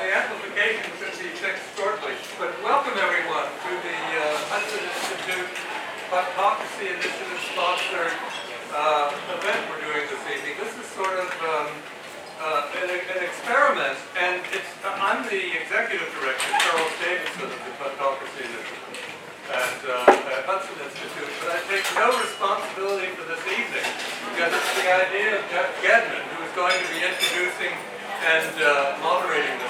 the amplification should be fixed shortly. But welcome everyone to the uh, Hudson Institute Kleptocracy Initiative sponsored uh, event we're doing this evening. This is sort of um, uh, an, an, experiment, and uh, I'm the executive director, Charles Davidson of the Kleptocracy Initiative at, uh, at Hudson Institute, but I take no responsibility for this evening because it's the idea of Jeff Gedmin, who is going to be introducing and uh, moderating this.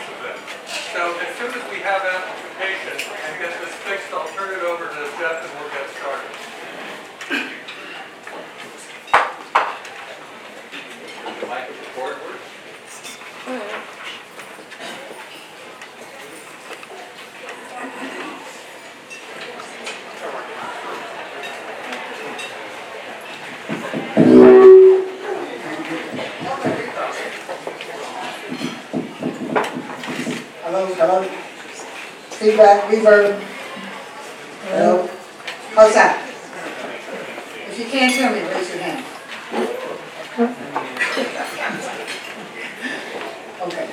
So as soon as we have amplification and get this fixed, I'll turn it over to Jeff and we'll get started. Hello? Feedback, reverb? Hello? How's that? If you can't hear me, raise your hand. Okay.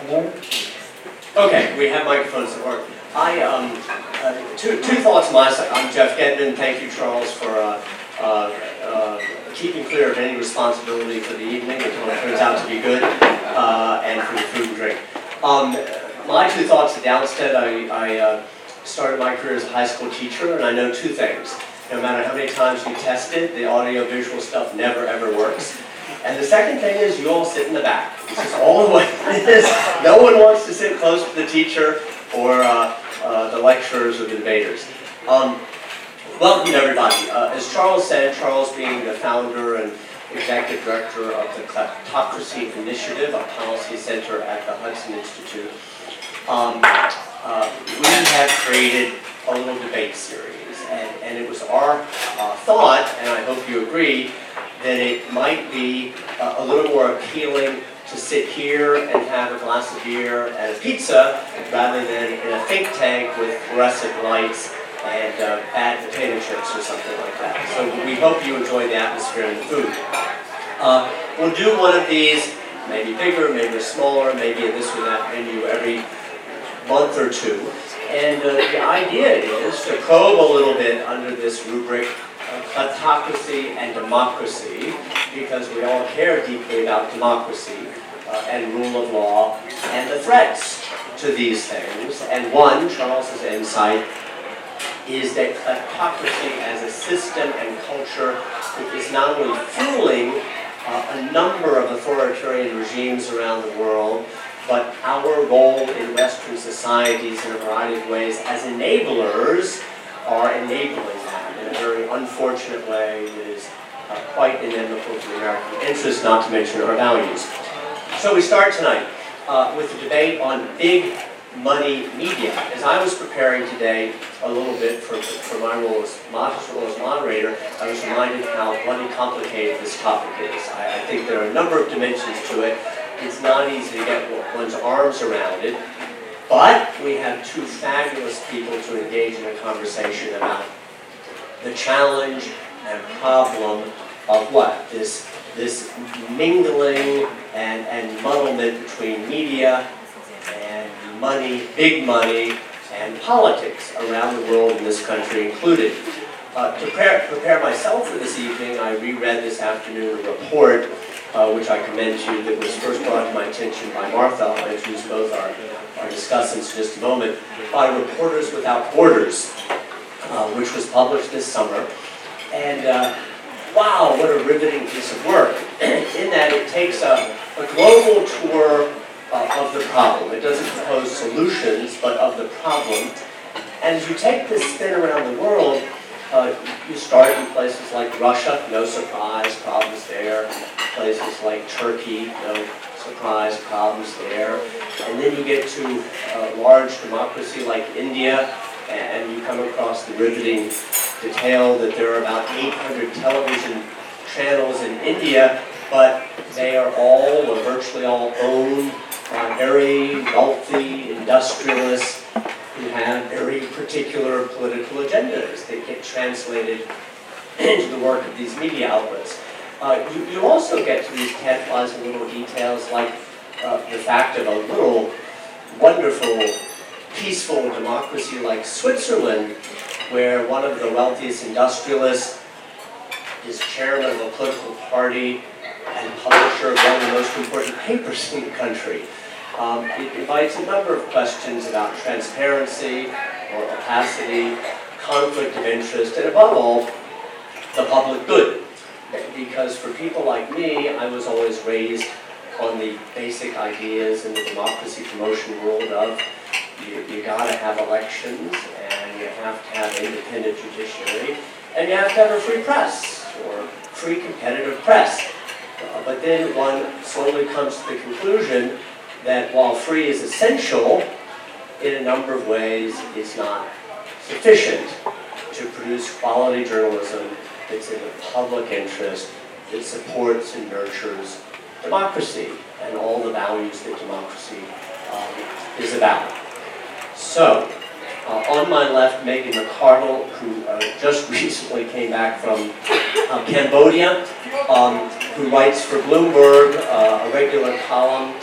Hello? Okay, we have microphones that work. I, um, uh, two, two thoughts on my side. I'm Jeff Gedmin. Thank you, Charles, for uh, uh, uh, keeping clear of any responsibility for the evening until it turns out to be good, uh, and for the food and drink. Um, my two outset, I, I uh, started my career as a high school teacher, and I know two things. No matter how many times you test it, the audio-visual stuff never, ever works. And the second thing is you all sit in the back. This is all the way it is. No one wants to sit close to the teacher or uh, uh, the lecturers or the debaters. Um, welcome everybody. Uh, as Charles said, Charles being the founder and executive director of the Kleptocracy Initiative, a policy center at the Hudson Institute, um, uh, we have created a little debate series. And, and it was our uh, thought, and I hope you agree, that it might be uh, a little more appealing to sit here and have a glass of beer and a pizza rather than in a think tank with fluorescent lights and uh, bad potato chips or something like that. So we hope you enjoy the atmosphere and the food. Uh, we'll do one of these, maybe bigger, maybe smaller, maybe this or that venue every month or two. And uh, the idea is to probe a little bit under this rubric of kleptocracy and democracy, because we all care deeply about democracy uh, and rule of law and the threats to these things. And one, Charles's insight, is that kleptocracy as a system and culture is not only fueling uh, a number of authoritarian regimes around the world, but our role in Western societies in a variety of ways as enablers are enabling that in a very unfortunate way that is uh, quite inimical to the American interest, not to mention our values. So we start tonight uh, with a debate on big money media. As I was preparing today a little bit for, for my role as, role as moderator, I was reminded how bloody complicated this topic is. I, I think there are a number of dimensions to it. It's not easy to get one's arms around it, but we have two fabulous people to engage in a conversation about the challenge and problem of what? This this mingling and, and muddlement between media and money, big money, and politics around the world in this country included. Uh, to prepare, prepare myself for this evening, I reread this afternoon a report uh, which I commend to you that was first brought to my attention by Martha, I'll introduce both our, our discussants in just a moment, by Reporters Without Borders, uh, which was published this summer. And uh, wow, what a riveting piece of work, in that it takes a, a global tour uh, of the problem. It doesn't propose solutions, but of the problem. And as you take this spin around the world, uh, you start in places like Russia, no surprise, problems there. Places like Turkey, no surprise, problems there. And then you get to a large democracy like India, and you come across the riveting detail that there are about 800 television channels in India, but they are all, or virtually all, owned by very wealthy industrialists who have very particular political agendas that get translated into the work of these media outlets. Uh, you, you also get to these tantalizing little details like uh, the fact of a little wonderful, peaceful democracy like Switzerland, where one of the wealthiest industrialists is chairman of a political party and publisher of one of the most important papers in the country. Um, it invites a number of questions about transparency or opacity, conflict of interest, and above all, the public good. Because for people like me, I was always raised on the basic ideas in the democracy promotion world of you, you gotta have elections and you have to have an independent judiciary and you have to have a free press or free competitive press. Uh, but then one slowly comes to the conclusion that while free is essential, in a number of ways is not sufficient to produce quality journalism that's in the public interest, that supports and nurtures democracy and all the values that democracy um, is about. So, uh, on my left, Megan McArdle, who uh, just recently came back from uh, Cambodia, um, who writes for Bloomberg, uh, a regular column,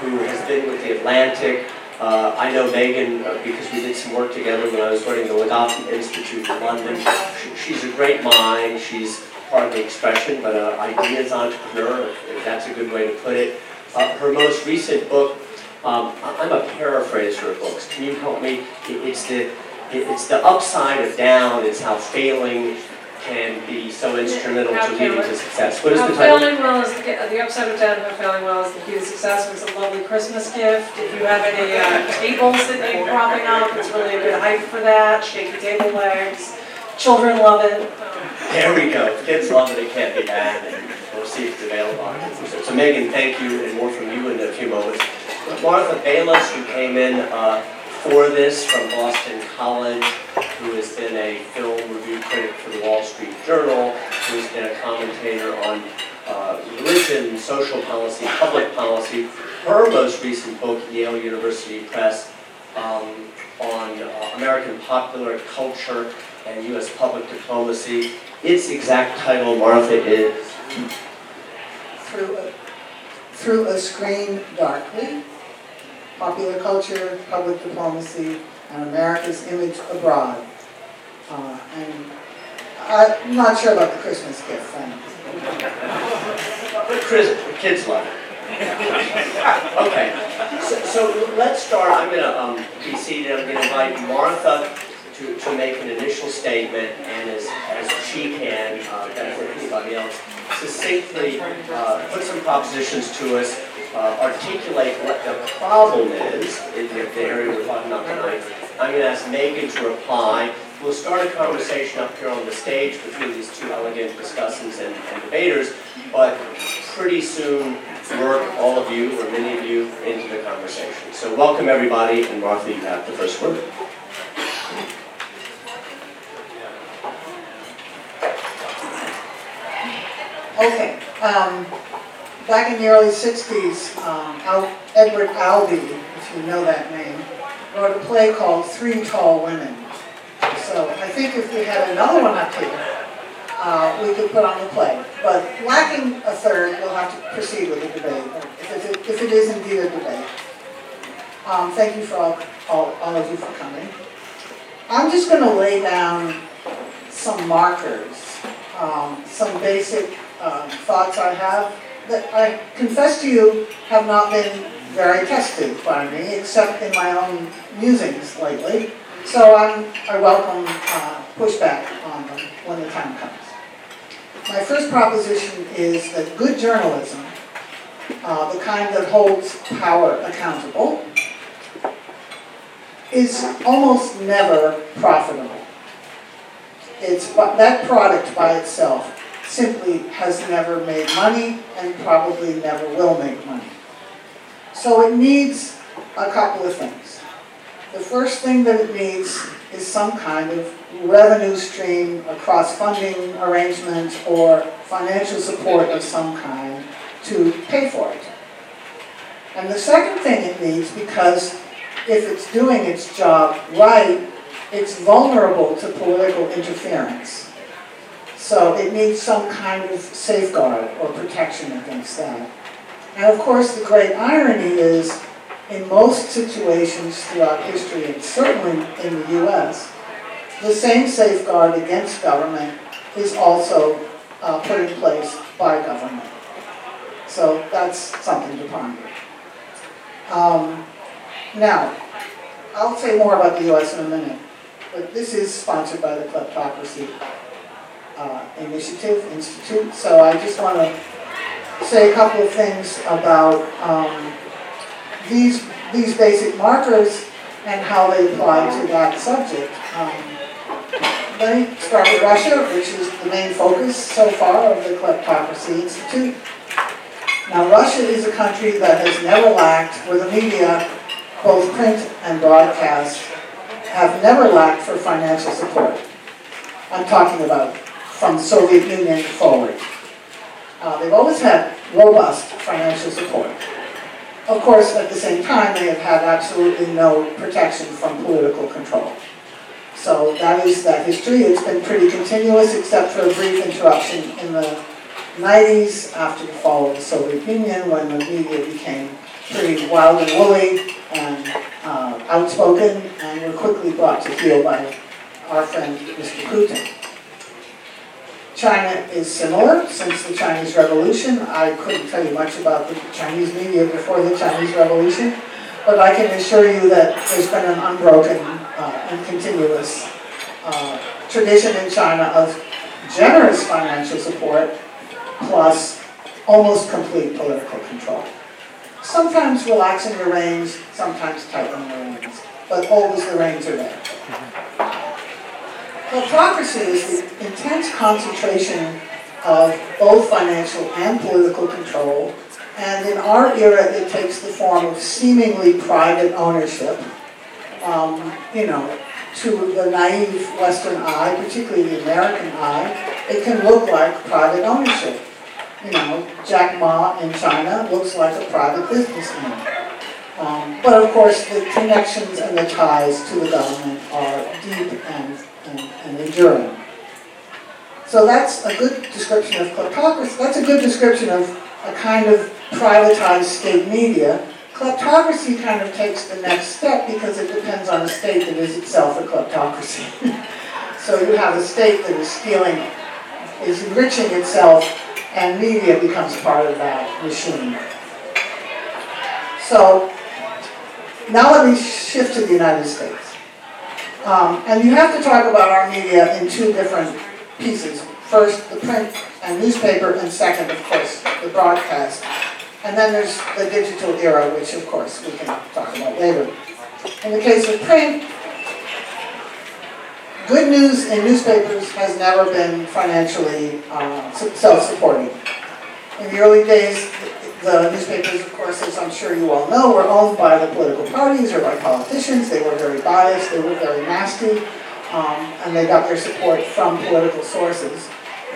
who has been with the Atlantic. Uh, I know Megan uh, because we did some work together when I was running the Legatum Institute in London. She, she's a great mind. She's part of the expression, but an ideas entrepreneur, if that's a good way to put it. Uh, her most recent book, um, I'm a paraphraser of books. Can you help me? It's the, it's the upside of down It's how failing can be so instrumental to leading to success. What is How the title? Failing well is, the the upside of down about failing well is the key to success. It's a lovely Christmas gift. If you have any uh, tables that need propping up, it's really a good height for that. Shaky table legs. Children love it. There we go. Kids love it, it can't be bad, and we'll see if it's available. So- So Megan, thank you, and more from you in a few moments. Martha Bayles, who came in uh, for this from Boston College, who has been a film review critic for the Wall Street Journal, who's been a commentator on uh, religion, social policy, public policy. Her most recent book, Yale University Press, um, on uh, American popular culture and U.S. public diplomacy. Its exact title, Martha, is Through a, through a screen darkly, popular culture, public diplomacy, and America's image abroad. Uh, and I'm not sure about the Christmas gift, Chris, the kids love it. Okay, so, so let's start, I'm gonna, um, be seated, I'm gonna invite Martha to, to make an initial statement, and as, as she can, uh, benefit anybody else, succinctly, uh, put some propositions to us, uh, articulate what the problem is in the area we're talking about tonight. I'm gonna ask Megan to reply. We'll start a conversation up here on the stage between these two elegant discussants and, and debaters, but pretty soon work all of you, or many of you, into the conversation. So welcome everybody, and Martha, you have the first word. Okay, um, back in the early sixties, um, Al- Edward Albee, if you know that name, wrote a play called Three Tall Women. So I think if we had another one up here, uh, we could put on the play. But lacking a third, we'll have to proceed with the debate, if it, if it is indeed a debate. Um, thank you for all, all, all of you for coming. I'm just gonna lay down some markers, um, some basic um, thoughts I have that I confess to you have not been very tested by me, except in my own musings lately. So I'm, I welcome uh, pushback on them when the time comes. My first proposition is that good journalism, uh, the kind that holds power accountable, is almost never profitable. It's, that product by itself simply has never made money and probably never will make money. So it needs a couple of things. The first thing that it needs is some kind of revenue stream, a cross-funding arrangement, or financial support of some kind to pay for it. And the second thing it needs, because if it's doing its job right, it's vulnerable to political interference. So it needs some kind of safeguard or protection against that. And of course, the great irony is, in most situations throughout history, and certainly in the US, the same safeguard against government is also uh, put in place by government. So that's something to ponder. Um, now, I'll say more about the US in a minute, but this is sponsored by the Kleptocracy uh, Initiative Institute, so I just want to say a couple of things about um, these, these basic markers and how they apply to that subject. Um, let me start with Russia, which is the main focus so far of the Kleptocracy Institute. Now, Russia is a country that has never lacked, where the media, both print and broadcast, have never lacked for financial support. I'm talking about from the Soviet Union forward. Uh, they've always had robust financial support. Of course, at the same time, they have had absolutely no protection from political control. So that is that history. It's been pretty continuous, except for a brief interruption in the 90s after the fall of the Soviet Union, when the media became pretty wild and woolly and uh, outspoken, and were quickly brought to heel by our friend Mr. Putin. China is similar since the Chinese Revolution. I couldn't tell you much about the Chinese media before the Chinese Revolution, but I can assure you that there's been an unbroken uh, and continuous uh, tradition in China of generous financial support plus almost complete political control. Sometimes relaxing the reins, sometimes tightening the reins, but always the reins are there. Kleptocracy is the intense concentration of both financial and political control, and in our era it takes the form of seemingly private ownership. Um, you know, to the naive Western eye, particularly the American eye, it can look like private ownership. You know, Jack Ma in China looks like a private businessman. Um, but of course, the connections and the ties to the government are deep and and, and enduring. So that's a good description of kleptocracy. That's a good description of a kind of privatized state media. Kleptocracy kind of takes the next step because it depends on a state that is itself a kleptocracy. so you have a state that is stealing, is enriching itself, and media becomes part of that machine. So now let me shift to the United States. Um, and you have to talk about our media in two different pieces. First, the print and newspaper, and second, of course, the broadcast. And then there's the digital era, which of course we can talk about later. In the case of print, good news in newspapers has never been financially uh, self-supporting. In the early days, the newspapers, of course, as I'm sure you all know, were owned by the political parties or by politicians. They were very biased, they were very nasty, um, and they got their support from political sources.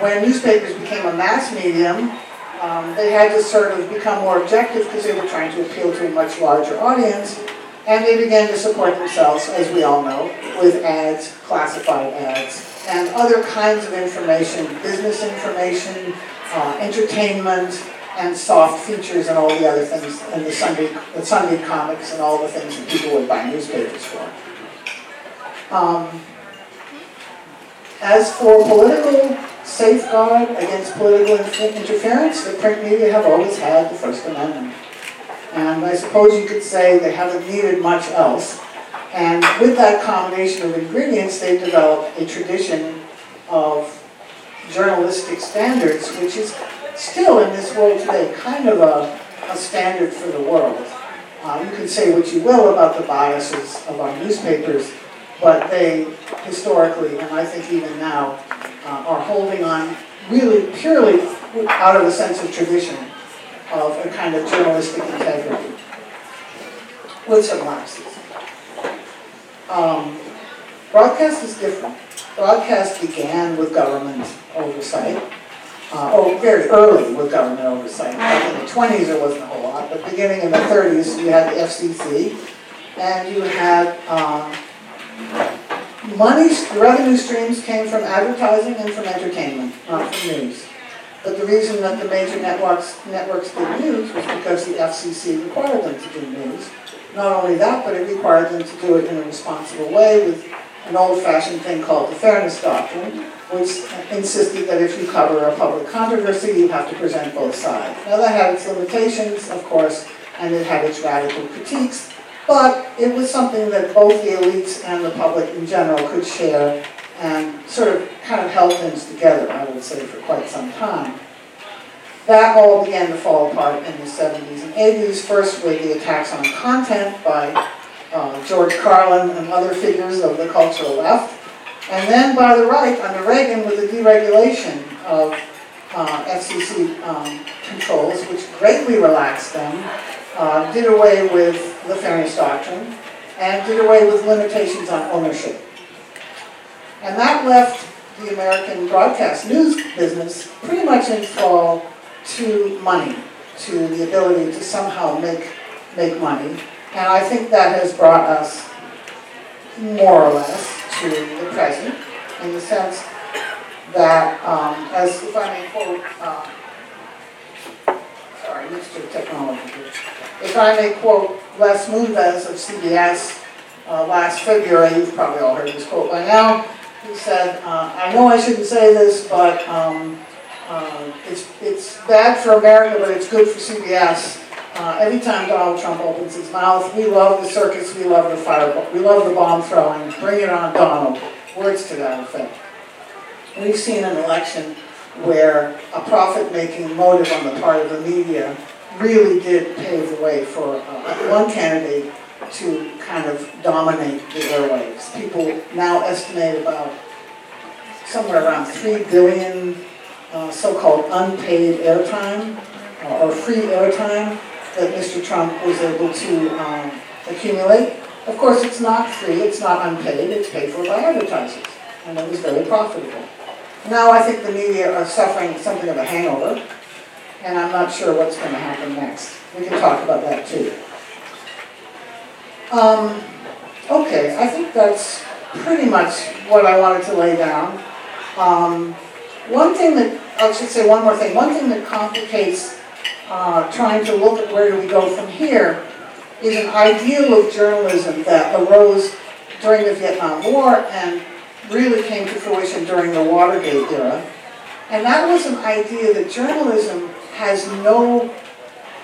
When newspapers became a mass medium, um, they had to sort of become more objective because they were trying to appeal to a much larger audience, and they began to support themselves, as we all know, with ads, classified ads, and other kinds of information, business information, uh, entertainment, and soft features and all the other things, and the Sunday, the Sunday comics and all the things that people would buy newspapers for. Um, as for political safeguard against political interference, the print media have always had the First Amendment. And I suppose you could say they haven't needed much else. And with that combination of ingredients, they've developed a tradition of journalistic standards, which is still in this world today kind of a, a standard for the world. Uh, you can say what you will about the biases of our newspapers, but they historically, and I think even now, uh, are holding on really purely out of a sense of tradition of a kind of journalistic integrity with some lapses. Um, broadcast is different. Broadcast began with government oversight uh, oh, very early with government oversight. Like in the 20s, there wasn't a whole lot, but beginning in the 30s, you had the FCC, and you had, um, money, revenue streams came from advertising and from entertainment, not from news. But the reason that the major networks, networks did news was because the FCC required them to do news. Not only that, but it required them to do it in a responsible way with an old-fashioned thing called the Fairness Doctrine, which insisted that if you cover a public controversy, you have to present both sides. Now, that had its limitations, of course, and it had its radical critiques, but it was something that both the elites and the public in general could share and sort of kind of held things together, I would say, for quite some time. That all began to fall apart in the 70s and 80s, first with the attacks on content by uh, George Carlin and other figures of the cultural left, and then by the right under Reagan with the deregulation of uh, FCC um, controls, which greatly relaxed them, uh, did away with the Fairness Doctrine, and did away with limitations on ownership. And that left the American broadcast news business pretty much in fall to money, to the ability to somehow make, make money. And I think that has brought us more or less to the present, in the sense that, um, as if I may quote, uh, sorry, of technology. If I may quote Les Moonves of CBS uh, last February, you've probably all heard this quote by now. He said, uh, I know I shouldn't say this, but um, uh, it's, it's bad for America, but it's good for CBS. Uh, every time Donald Trump opens his mouth, we love the circus, we love the fireball, we love the bomb throwing, bring it on Donald. Words to that effect. We've seen an election where a profit-making motive on the part of the media really did pave the way for uh, one candidate to kind of dominate the airwaves. People now estimate about somewhere around 3 billion uh, so-called unpaid airtime uh, or free airtime that Mr. Trump was able to um, accumulate. Of course, it's not free, it's not unpaid, it's paid for by advertisers, and it was very profitable. Now I think the media are suffering something of a hangover, and I'm not sure what's going to happen next. We can talk about that too. Um, okay, I think that's pretty much what I wanted to lay down. Um, one thing that, I should say one more thing, one thing that complicates uh, trying to look at where do we go from here is an ideal of journalism that arose during the Vietnam War and really came to fruition during the Watergate era. And that was an idea that journalism has no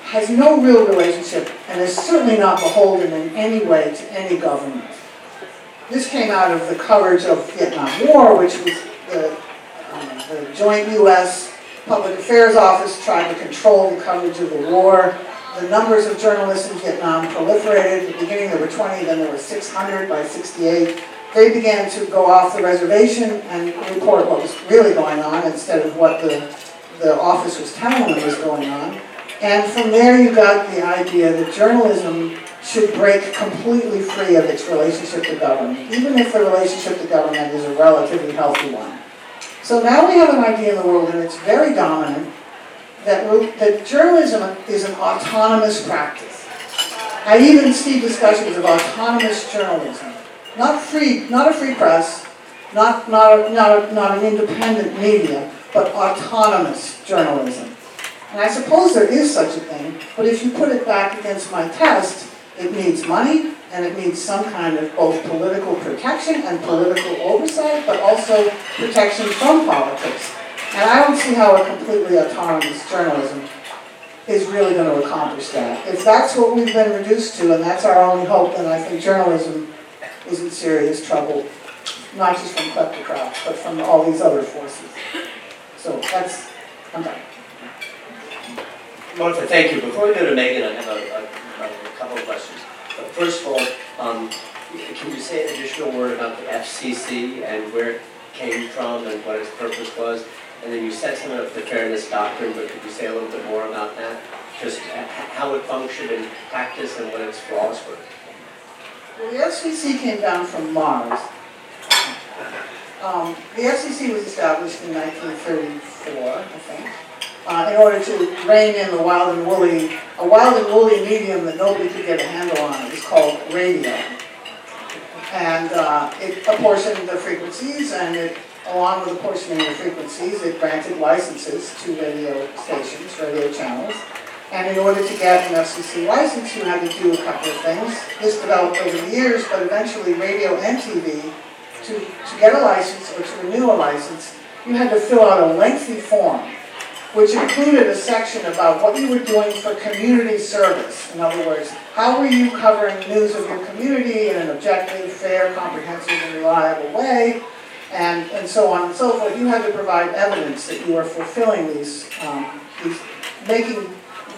has no real relationship and is certainly not beholden in any way to any government. This came out of the coverage of Vietnam War, which was the, um, the joint U.S. Public Affairs Office tried to control the coverage of the war. The numbers of journalists in Vietnam proliferated. At the beginning there were 20, then there were 600 by 68. They began to go off the reservation and report what was really going on instead of what the, the office was telling them was going on. And from there you got the idea that journalism should break completely free of its relationship to government, even if the relationship to government is a relatively healthy one. So now we have an idea in the world, and it's very dominant, that, that journalism is an autonomous practice. I even see discussions of autonomous journalism. Not free, not a free press, not, not, a, not, a, not an independent media, but autonomous journalism. And I suppose there is such a thing, but if you put it back against my test, it needs money, and it needs some kind of both political protection and political oversight, but also protection from politics. And I don't see how a completely autonomous journalism is really going to accomplish that. If that's what we've been reduced to, and that's our only hope, then I think journalism is in serious trouble, not just from kleptocrats, but from all these other forces. So that's, I'm done. Martha, thank you. Before we go to Megan, I have a, a, a couple of questions. First of all, um, can you say an additional word about the FCC and where it came from and what its purpose was? And then you said something about the fairness doctrine, but could you say a little bit more about that? Just how it functioned in practice and what its flaws were? Well, the FCC came down from Mars. Um, the FCC was established in 1934, I think. Uh, in order to rein in the wild and woolly, a wild and woolly medium that nobody could get a handle on. It was called radio. And uh, it apportioned the frequencies, and it, along with apportioning the frequencies, it granted licenses to radio stations, radio channels. And in order to get an FCC license, you had to do a couple of things. This developed over the years, but eventually radio and TV, to, to get a license or to renew a license, you had to fill out a lengthy form, which included a section about what you were doing for community service. In other words, how were you covering news of your community in an objective, fair, comprehensive, and reliable way? And, and so on and so forth. You had to provide evidence that you were fulfilling these, um, these, making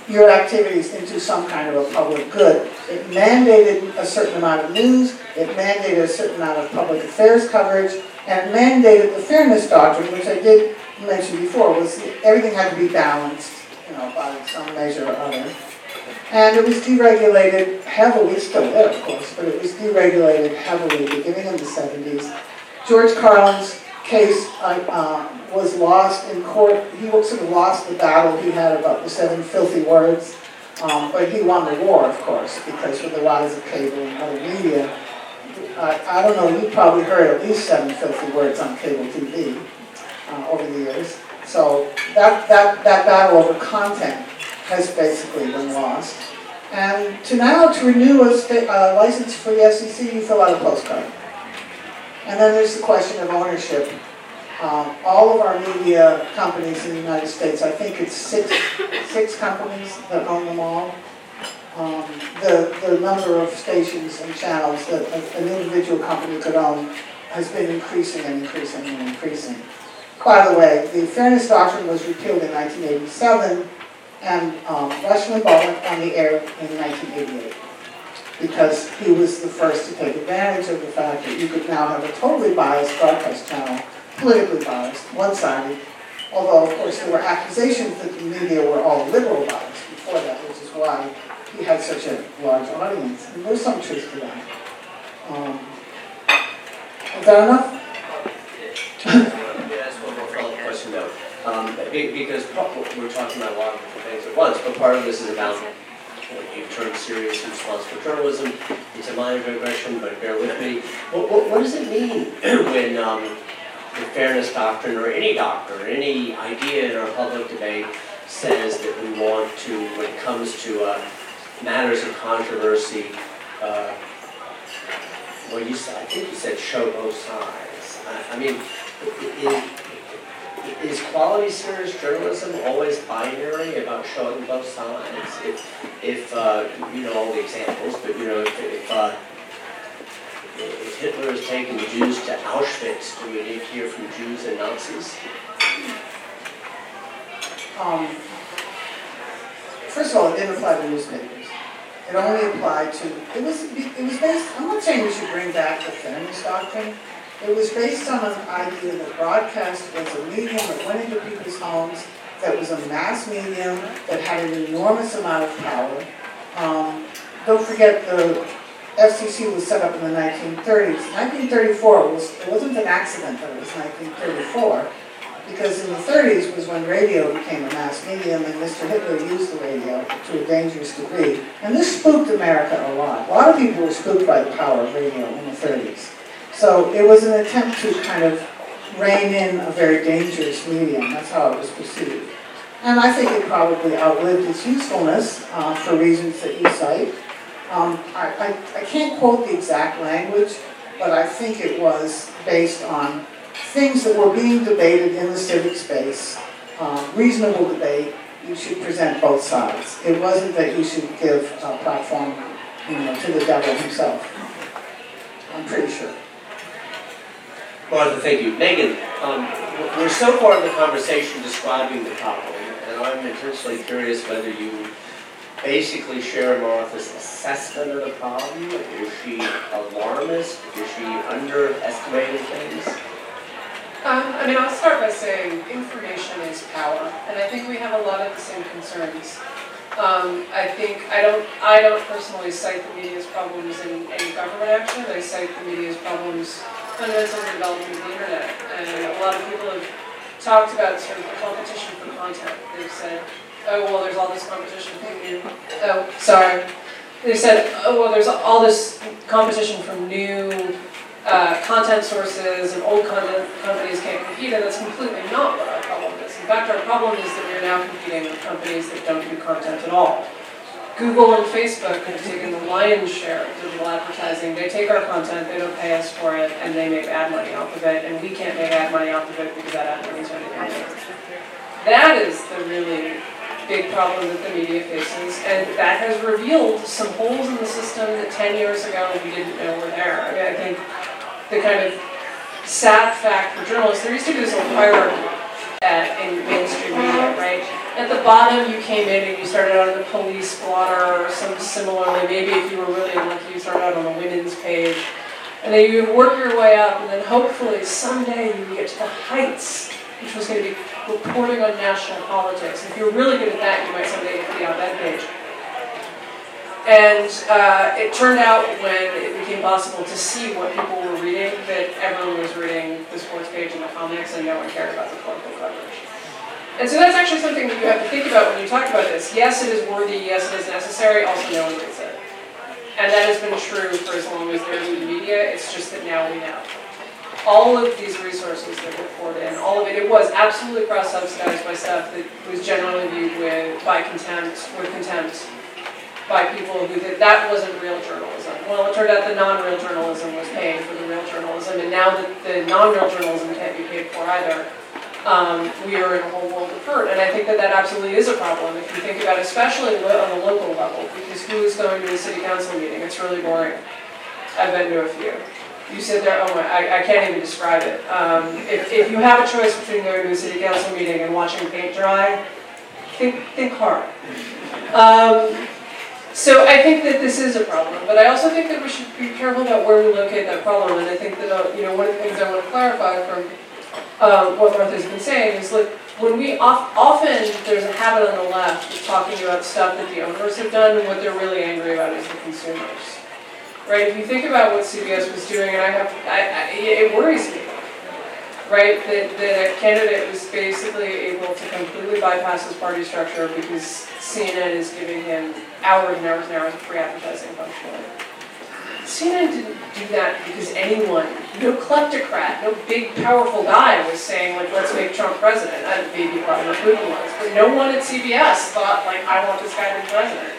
your activities into some kind of a public good. It mandated a certain amount of news, it mandated a certain amount of public affairs coverage, and mandated the fairness doctrine, which I did mention before, was everything had to be balanced, you know, by some measure or other. And it was deregulated heavily, still there of course, but it was deregulated heavily beginning in the 70s. George Carlin's case uh, uh, was lost in court. He sort of lost the battle he had about the seven filthy words. Um, but he won the war, of course, because with the rise of cable and other media, uh, I don't know, you probably heard at least seven filthy words on cable TV uh, over the years. So that, that, that battle over content has basically been lost. And to now, to renew a uh, license for the FCC, you fill out a postcard. And then there's the question of ownership. Um, all of our media companies in the United States, I think it's six, six companies that own them all. Um, the, the number of stations and channels that an individual company could own has been increasing and increasing and increasing. By the way, the Fairness Doctrine was repealed in 1987, and um, Rush Limbaugh went on the air in 1988 because he was the first to take advantage of the fact that you could now have a totally biased broadcast channel, politically biased, one-sided, although, of course, there were accusations that the media were all liberal biased before that, which is why he had such a large audience, and there's some truth to that. Um, Is that enough? Let me ask one more follow-up question though. Um, because we're talking about a lot of different things at once, but part of this is about, you've turned serious and responsible journalism. A minor digression, but bear with me. What, what, what does it mean when, um, the fairness doctrine or any doctrine, or any idea in our public debate says that we want to, when it comes to, uh, matters of controversy, uh, well, you I think you said show both sides. I, I mean, is quality serious journalism always binary about showing both sides? If, if, uh, you know all the examples, but you know, if, if, uh, if Hitler is taking Jews to Auschwitz, do we need to hear from Jews and Nazis? Um, First of all, it didn't apply to newspapers. It only applied to, it was, it was based, I'm not saying we should bring back the fairness doctrine. It was based on an idea that broadcast was a medium that went into people's homes, that was a mass medium, that had an enormous amount of power. Um, Don't forget, the FCC was set up in the 1930s. 1934 was, it wasn't an accident that it was 1934 because in the 30s was when radio became a mass medium and Mr. Hitler used the radio to a dangerous degree. And this spooked America a lot. A lot of people were spooked by the power of radio in the 30s. So it was an attempt to kind of rein in a very dangerous medium. That's how it was perceived. And I think it probably outlived its usefulness uh, for reasons that you cite. Um, I, I, I can't quote the exact language, but I think it was based on things that were being debated in the civic space, um, reasonable debate, you should present both sides. It wasn't that you should give a platform, you know, to the devil himself. I'm pretty sure. Martha, thank you. Megan, um, we're so far in the conversation describing the problem, and I'm intensely curious whether you basically share Martha's assessment of the problem. Is she alarmist? Is she underestimating things? Um, I mean, I'll start by saying information is power, and I think we have a lot of the same concerns. Um, I think, I don't, I don't personally cite the media's problems in, in government action, I cite the media's problems in the development of the internet. And a lot of people have talked about sort of competition for content. They've said, oh, well, there's all this competition new, oh, sorry. They said, oh, well, there's all this competition from new uh, content sources and old content companies can't compete, and that's completely not what our problem is. In fact, our problem is that we are now competing with companies that don't do content at all. Google and Facebook have taken the lion's share of digital advertising. They take our content, they don't pay us for it, and they make ad money off of it, and we can't make ad money off of it because that ad money is running out. That is the really big problem that the media faces, and that has revealed some holes in the system that 10 years ago we didn't know were there. I mean, I think the kind of sad fact for journalists, there used to be this old hierarchy in mainstream media, right? At the bottom, you came in and you started out on the police blotter or some similarly, maybe if you were really lucky, you started out on the women's page. And then you would work your way up, and then hopefully someday you would get to the heights, which was going to be reporting on national politics. If you're really good at that, you might someday get to the op-ed page. And uh, it turned out when it became possible to see what people were reading, that everyone was reading the sports page and the comics, and no one cared about the political coverage. And so that's actually something that you have to think about when you talk about this. Yes, it is worthy, yes, it is necessary, also no one reads it. And that has been true for as long as there's new media, it's just that now we know. All of these resources that were poured in, all of it, it was absolutely cross-subsidized by stuff that was generally viewed with, by contempt, with contempt by people who did, that wasn't real journalism. Well, it turned out the non-real journalism was paying for the real journalism, and now that the non-real journalism can't be paid for either, um, we are in a whole world of hurt. And I think that that absolutely is a problem if you think about, it, especially on the local level, because who is going to a city council meeting? It's really boring. I've been to a few. You sit there, oh my, I, I can't even describe it. Um, if, if you have a choice between going to a city council meeting and watching paint dry, think, think hard. Um, so I think that this is a problem, but I also think that we should be careful about where we locate that problem. And I think that uh, you know one of the things I want to clarify from um, what Martha's been saying is like when we off, often there's a habit on the left of talking about stuff that the owners have done, and what they're really angry about is the consumers. Right? If you think about what CBS was doing, and I have, I, I, it worries me right? The, the candidate was basically able to completely bypass his party structure because CNN is giving him hours and hours and hours of free advertising functionally. CNN didn't do that because anyone, no kleptocrat, no big powerful guy was saying like, let's make Trump president. And maybe Vladimir Putin was, but no one at CBS thought like, I want this guy to be president.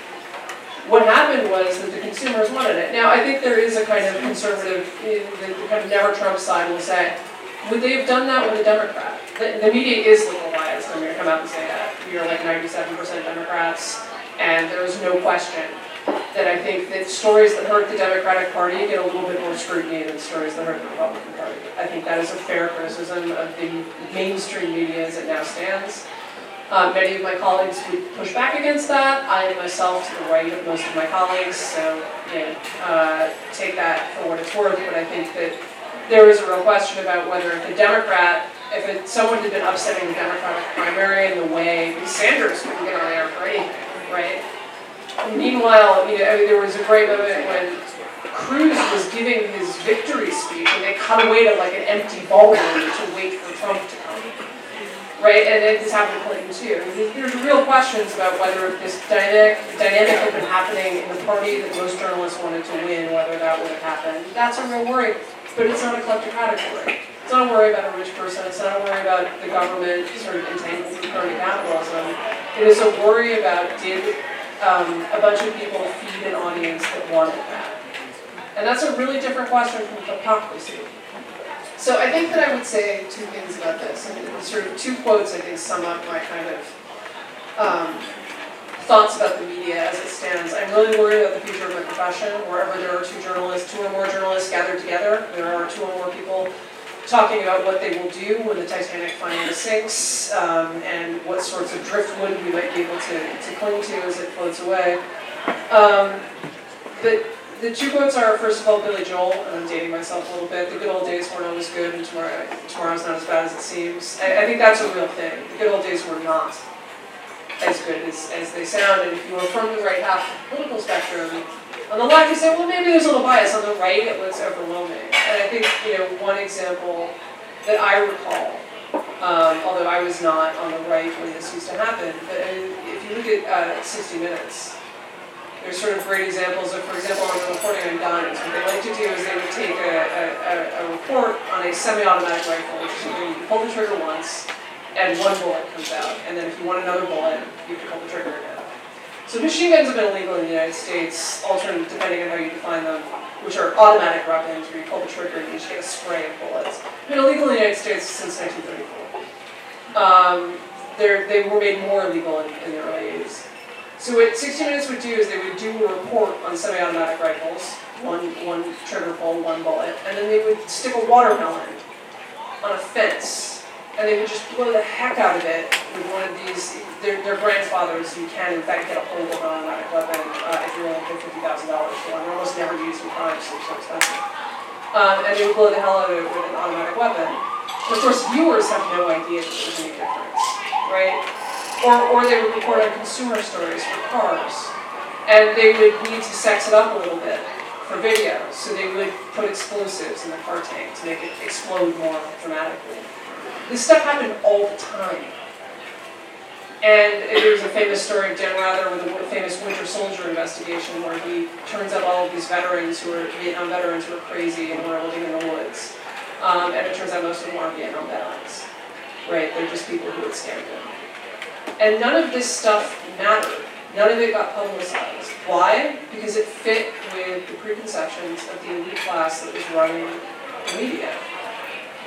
What happened was that the consumers wanted it. Now, I think there is a kind of conservative, eh, the, the kind of never Trump side will say, would they have done that with a Democrat? The, the media is liberal biased, I'm going to come out and say that. We are like 97% Democrats, and there is no question that I think that stories that hurt the Democratic Party get a little bit more scrutiny than stories that hurt the Republican Party. I think that is a fair criticism of the mainstream media as it now stands. Uh, many of my colleagues would push back against that. I myself to the right of most of my colleagues, so you know, uh, take that for what it's worth, but I think that there is a real question about whether the Democrat, if it, someone had been upsetting the Democratic primary in the way, Sanders couldn't get on air for anything, right? Meanwhile, you know, I mean, there was a great moment when Cruz was giving his victory speech, and they cut away to like an empty ballroom to wait for Trump to come. Right, and it, this happened to Clinton too. There's real questions about whether this dynamic, dynamic had been happening in the party that most journalists wanted to win, whether that would have happened. That's a real worry but it's not a worry. It's not a worry about a rich person, it's not a worry about the government sort of entangled with current capitalism. It is a worry about did um, a bunch of people feed an audience that wanted that? And that's a really different question from hypocrisy. So I think that I would say two things about this, and sort of two quotes I think sum up my kind of um, thoughts about the media as it stands. I'm really worried about the future of my profession, wherever there are two journalists, two or more journalists gathered together, there are two or more people talking about what they will do when the Titanic finally sinks, um, and what sorts of driftwood we might be able to, to cling to as it floats away. Um, but the two quotes are, first of all, Billy Joel, and I'm dating myself a little bit, the good old days weren't always good, and tomorrow, tomorrow's not as bad as it seems. I, I think that's a real thing. The good old days were not as good as, as they sound. And if you were from the right half of the political spectrum, on the left you say, well, maybe there's a little bias. On the right, it was overwhelming. And I think, you know, one example that I recall Um, although I was not on the right when this used to happen, but I mean, if you look at uh, 60 Minutes, there's sort of great examples of, for example, on the reporting on guns, what they like to do is they would take a, a, a, report on a semi-automatic rifle, which is something you pull the trigger once, and one bullet comes out, and then if you want another bullet, you have to pull the trigger again. So machine guns have been illegal in the United States, alternate depending on how you define them, which are automatic weapons where you pull the trigger and you just get a spray of bullets. Been illegal in the United States since 1934. Um, they were made more illegal in, in the early 80s. So what 60 Minutes would do is they would do a report on semi-automatic rifles, one, one trigger pull, one bullet, and then they would stick a watermelon on a fence, and they would just blow the heck out of it with one of these, their, their grandfathers, you can in fact get a hold of an automatic weapon uh, if you're only pay $50,000 for one. They're almost never used in crimes, they're so expensive. Um, and they would blow the hell out of it with an automatic weapon. Of course, viewers have no idea that there's any difference, right? Or, or they would report on consumer stories for cars. And they would need to sex it up a little bit for video. So they would put explosives in the car tank to make it explode more dramatically. This stuff happened all the time. And there's a famous story of Dan Rather with a famous Winter Soldier investigation where he turns up all of these veterans who are Vietnam veterans who are crazy and were living in the woods. Um, and it turns out most of them are Vietnam veterans. Right? They're just people who had scammed him. And none of this stuff mattered. None of it got publicized. Why? Because it fit with the preconceptions of the elite class that was running the media.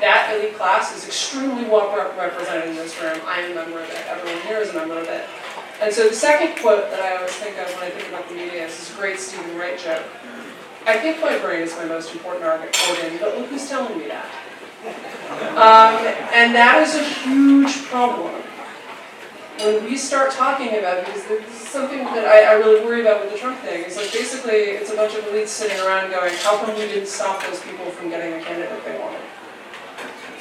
That elite class is extremely well rep- represented in this room. I am a member of it. Everyone here is a member of it. And so the second quote that I always think of when I think about the media is this great Steven Wright joke. I think my brain is my most important organ, but look who's telling me that. Um, and that is a huge problem when we start talking about because this is something that I, I really worry about with the Trump thing. It's like basically it's a bunch of elites sitting around going, how come we didn't stop those people from getting the candidate they wanted?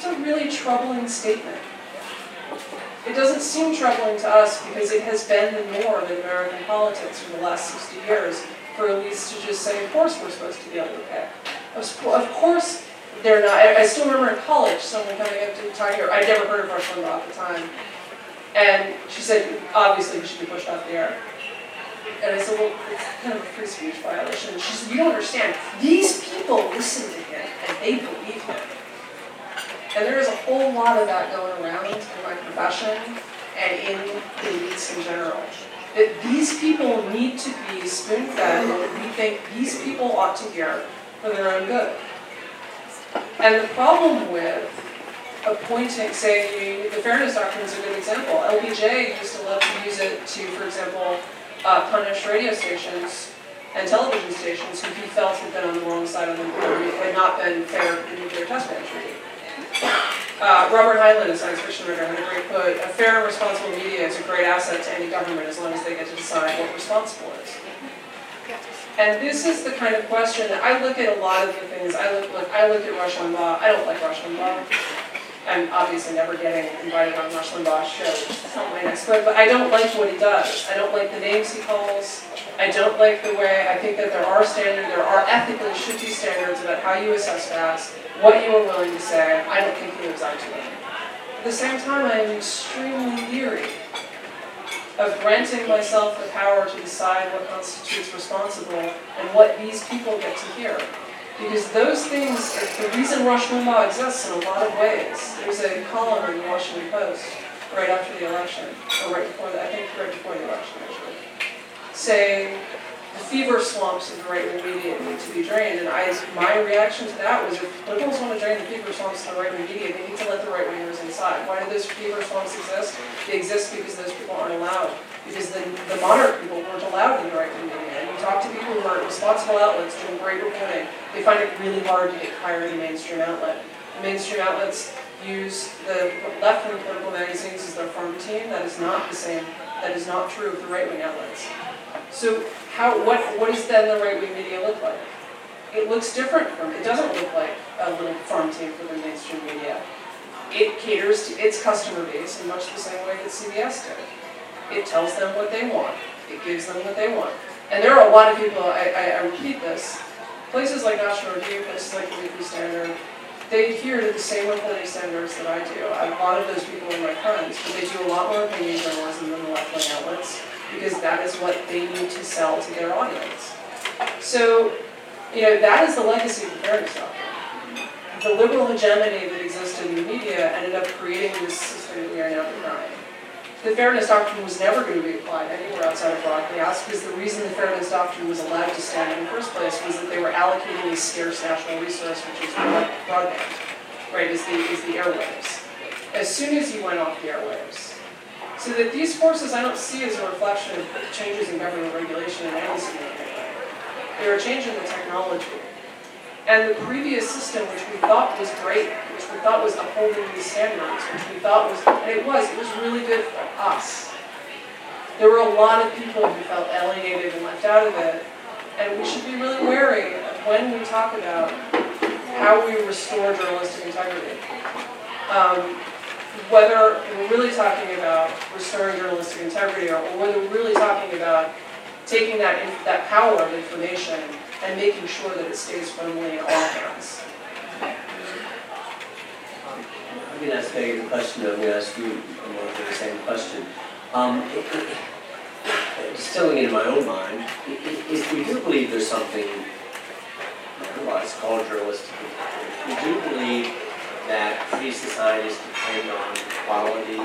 It's a really troubling statement. It doesn't seem troubling to us because it has been the norm in American politics for the last 60 years for elites to just say, of course we're supposed to be able to pick. Of course they're not. I still remember in college someone coming up to me talking, I'd never heard of Rush Limbaugh at the time. And she said, obviously, he should be pushed off the air. And I said, well, it's kind of a free speech violation. And She said, you don't understand. These people listen to him and they believe him. And there is a whole lot of that going around in my profession and in the elites in general. That these people need to be spoon-fed what we think these people ought to hear for their own good. And the problem with appointing, say, the fairness doctrine is a good example. LBJ used to love to use it to, for example, uh, punish radio stations and television stations who he felt had been on the wrong side of the, or had not been fair in nuclear test ban treaty. Uh, Robert Heinlein, a science fiction writer, great quote, a fair and responsible media is a great asset to any government as long as they get to decide what responsible is. And this is the kind of question that I look at a lot of the things, I look, look I look at Rush Limbaugh, I don't like Rush Limbaugh. I'm obviously never getting invited on Rush Limbaugh's show, it's not my next book, but I don't like what he does. I don't like the names he calls. I don't like the way, I think that there are standards, there are ethically should be standards about how you assess facts, what you are willing to say. I don't think he lives up to them. At the same time, I am extremely leery of granting myself the power to decide what constitutes responsible and what these people get to hear. Because those things, the reason Rush Limbaugh exists in a lot of ways. There's a column in the Washington Post right after the election, or right before the, I think right before the election actually, saying fever swamps of the right-wing media need to be drained. And I, my reaction to that was if liberals want to drain the fever swamps of the right-wing media, they need to let the right-wingers inside. Why do those fever swamps exist? They exist because those people aren't allowed. Because the, the moderate people weren't allowed in the right-wing media. And you talk to people who are responsible outlets doing great reporting, they find it really hard to get hired in mainstream outlet. The mainstream outlets use the left-wing political magazines as their farm team. That is not the same. That is not true of the right-wing outlets. So how, what, what does then the right-wing media look like? It looks different from, it doesn't look like a little farm team for the mainstream media. It caters to its customer base in much the same way that CBS did. It tells them what they want. It gives them what they want. And there are a lot of people, I, I, I repeat this, places like National Review, places like the Weekly Standard, they adhere to the same reporting standards that I do. A lot of those people are my friends, but they do a lot more opinion journalism than the left-wing outlets because that is what they need to sell to their audience. So, you know, that is the legacy of the fairness doctrine. The liberal hegemony that existed in the media ended up creating this system we are now denying. The fairness doctrine was never going to be applied anywhere outside of broadcast because the reason the fairness doctrine was allowed to stand in the first place was that they were allocating a scarce national resource, which is broadband, right, is the, is the airwaves. As soon as you went off the airwaves. So that these forces I don't see as a reflection of changes in government regulation in any significant way. They were changing the technology. And the previous system, which we thought was great, which we thought was upholding these standards, which we thought was, and it was, it was really good for us. There were a lot of people who felt alienated and left out of it, and we should be really wary of when we talk about how we restore journalistic integrity. Um, whether we're really talking about restoring journalistic integrity or whether we're really talking about taking that, that power of information and making sure that it stays firmly in all hands. I'm going to ask Peggy the question, I'm going to ask you the same question. Um, distilling it in my own mind, if we do believe there's something otherwise called journalistic we do believe that free societies depend on quality,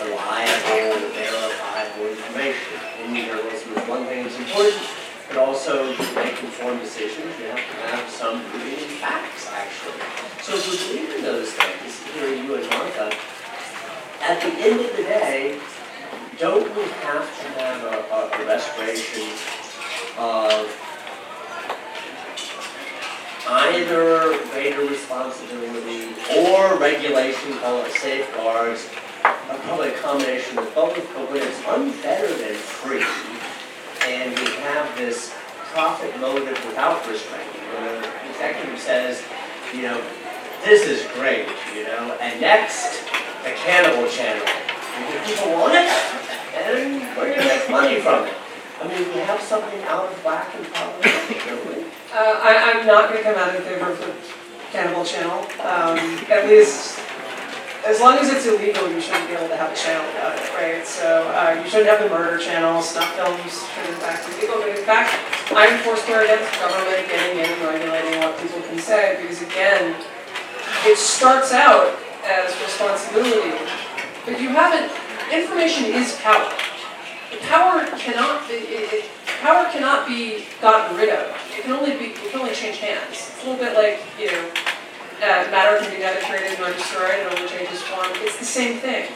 reliable, verifiable information. In journalism is one thing that's important, but also to make informed decisions, you have to have some in facts, actually. So if we believe in those things, here you and Martha, at the end of the day, don't we have to have a, a restoration of either greater responsibility or regulation, call it safeguards, or probably a combination of both, but when it's unfettered and free, and we have this profit motive without restraint. When an executive says, you know, this is great, you know, and next, the cannibal channel. If people want it, and we're going to make money from it. I mean, we have something out of whack and we? Uh, I, I'm not going to come out in favor of the cannibal channel. Um, at least as long as it's illegal, you shouldn't be able to have a channel about it, right? So uh, you shouldn't have the murder channel, snuff films should in fact be legal. But in fact, I'm forced to against government getting in and regulating what people can say because again, it starts out as responsibility, but you haven't, information is power. Power cannot be, it, power cannot be gotten rid of. It can only be, it can only change hands. It's a little bit like, you know, uh, matter can be neither created destroyed, it only changes form. It's the same thing.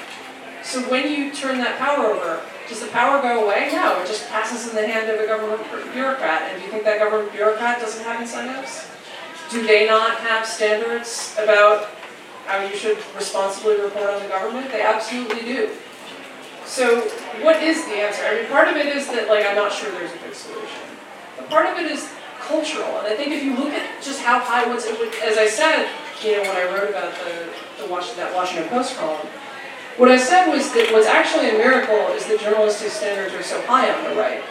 So when you turn that power over, does the power go away? No, it just passes in the hand of a government bureaucrat. And do you think that government bureaucrat doesn't have incentives? Do they not have standards about how you should responsibly report on the government? They absolutely do. So what is the answer? I mean, part of it is that, like, I'm not sure there's a good solution. But part of it is cultural. And I think if you look at just how it, as I said, you know, when I wrote about the, the Washington, that Washington Post column, what I said was that what's actually a miracle is that journalistic standards are so high on the right.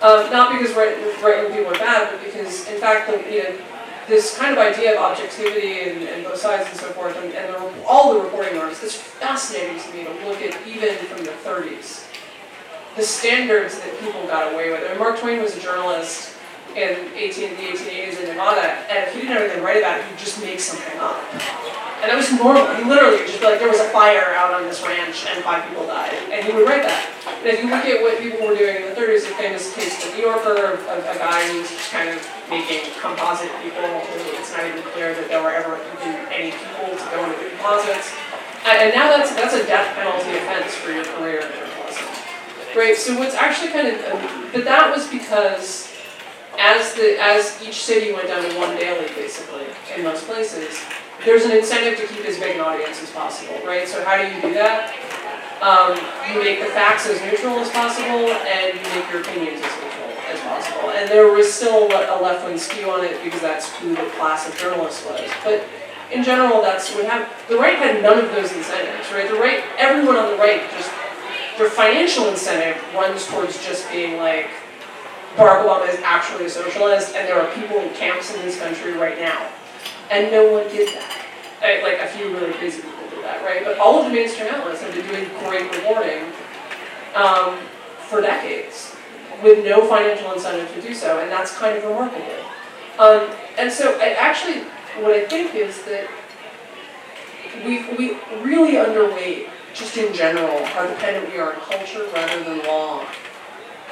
Um, not because right, right people are bad, but because, in fact, the, you know, this kind of idea of objectivity and, and both sides and so forth, and, and the, all the reporting arms, it's fascinating to me to look at even from the 30s, the standards that people got away with. I mean, Mark Twain was a journalist in 18, the 1880s in Nevada, and if he didn't have anything write about it, he'd just make something up. And it was normal. He literally would just be like, there was a fire out on this ranch and five people died. And he would write that. And if you look at what people were doing in the 30s, a famous case in the New Yorker of a, a guy who's kind of making composite people. It's not even clear that there were ever any people to go into the composites. And, and now that's that's a death penalty offense for your career. Right, so what's actually kind of, um, but that was because as the as each city went down to one daily, basically, in most places, there's an incentive to keep as big an audience as possible, right? So how do you do that? Um, you make the facts as neutral as possible, and you make your opinions as neutral as possible. And there was still a left-wing skew on it because that's who the class of journalists was. But in general, that's what happened. The right had none of those incentives, right? The right, everyone on the right just their financial incentive runs towards just being like, Barack Obama is actually a socialist, and there are people in camps in this country right now And no one did that. Uh, Like, a few really crazy people did that, right? But all of the mainstream outlets have been doing great reporting um, for decades with no financial incentive to do so, and that's kind of remarkable. Um, and so, I actually, what I think is that we, we really underweight, just in general, how dependent we are on culture rather than law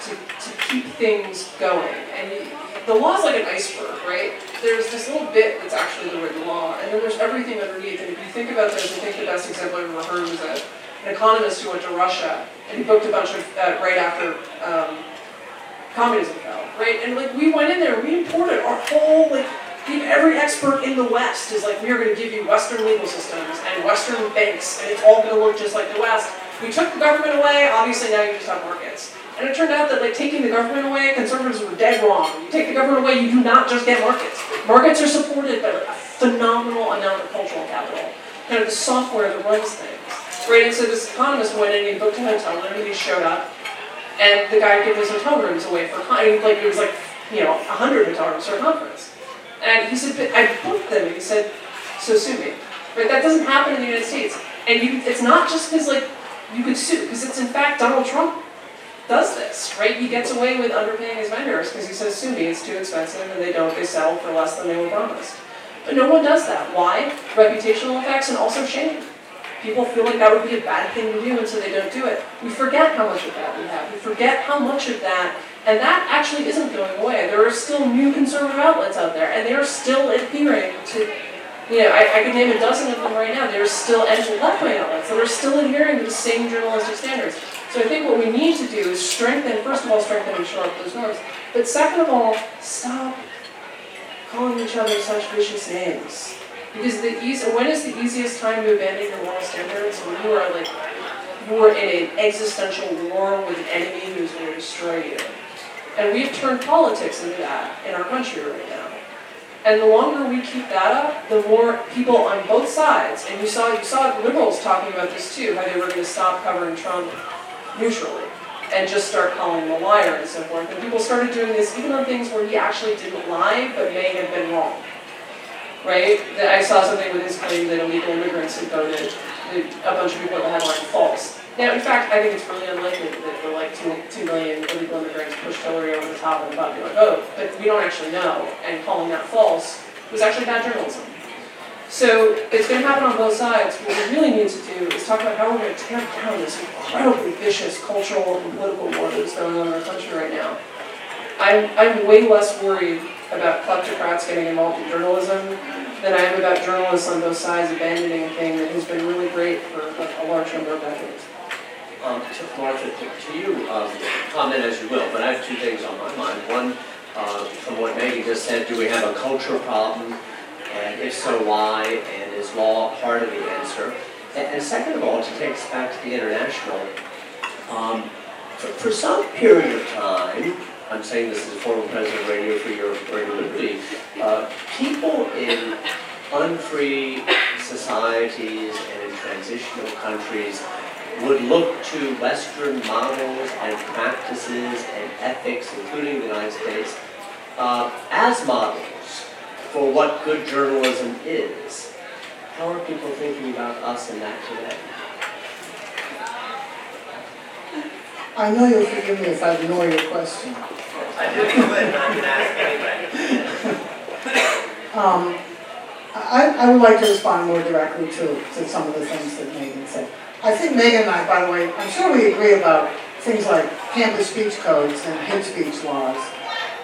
to, to keep things going. And you, the law is like an iceberg, right? There's this little bit that's actually the written law, and then there's everything underneath. And if you think about this, I think the best example I've ever heard was a, an economist who went to Russia, and he booked a bunch of, uh, right after um, communism fell, right? And like we went in there, we imported our whole like every expert in the West is like, we are going to give you Western legal systems and Western banks, and it's all going to look just like the West. We took the government away. Obviously, now you just have markets. And it turned out that like taking the government away, conservatives were dead wrong. You take the government away, you do not just get markets. Markets are supported by a phenomenal amount of cultural capital, kind of the software that runs things. Right, and so this economist went in and he booked a hotel and he showed up, and the guy gave his hotel rooms away for con- like it was like you know hundred hotel rooms for a conference. And he said, I booked them. And he said, so sue me. Right? That doesn't happen in the United States. And you, it's not just because like you could sue, because it's in fact Donald Trump does this, right? He gets away with underpaying his vendors because he says, sue me, it's too expensive, and they don't, they settle for less than they were promised. But no one does that. Why? Reputational effects and also shame. People feel like that would be a bad thing to do, and so they don't do it. We forget how much of that we have. We forget how much of that and that actually isn't going away. There are still new conservative outlets out there, and they are still adhering to, you know, I, I could name a dozen of them right now. There are still, and left-wing outlets that are still adhering to the same journalistic standards. So I think what we need to do is strengthen, first of all, strengthen and up those norms. But second of all, stop calling each other such vicious names. Because the easy, when is the easiest time to abandon your moral standards? When you are like, you are in an existential war with an enemy who's going to destroy you. And we've turned politics into that in our country right now. And the longer we keep that up, the more people on both sides, and you saw you saw liberals talking about this too, how they were going to stop covering Trump neutrally and just start calling him a liar and so forth. And people started doing this even on things where he actually didn't lie, but may have been wrong. Right? I saw something with his claim that illegal immigrants had voted, a bunch of people at the headline false. Now, in fact, I think it's really unlikely that the like two, two million illegal immigrants pushed Hillary over the top of the popular vote, oh, but we don't actually know, and calling that false was actually bad journalism. So it's going to happen on both sides. What we really need to do is talk about how we're going to tear down this incredibly vicious cultural and political war that's going on in our country right now. I'm, I'm way less worried about kleptocrats getting involved in journalism than I am about journalists on both sides abandoning a thing that has been really great for a, a large number of decades. Um, to Martha, to, to you, um, comment as you will, but I have two things on my mind. One, uh, from what Maggie just said, do we have a culture problem? And if so, why? And is law part of the answer? And, and second of all, to take us back to the international, um, for, for some period of time, I'm saying this as a former president of Radio Free Europe, Radio Liberty, uh, people in unfree societies and in transitional countries would look to Western models and practices and ethics, including the United States, uh, as models for what good journalism is. How are people thinking about us in that today? I know you'll forgive me if I ignore your question. I didn't quit, I can ask anyway. Um, I, I would like to respond more directly to, to some of the things that Megan said. I think Megan and I, by the way, I'm sure we agree about things like campus speech codes and hate speech laws.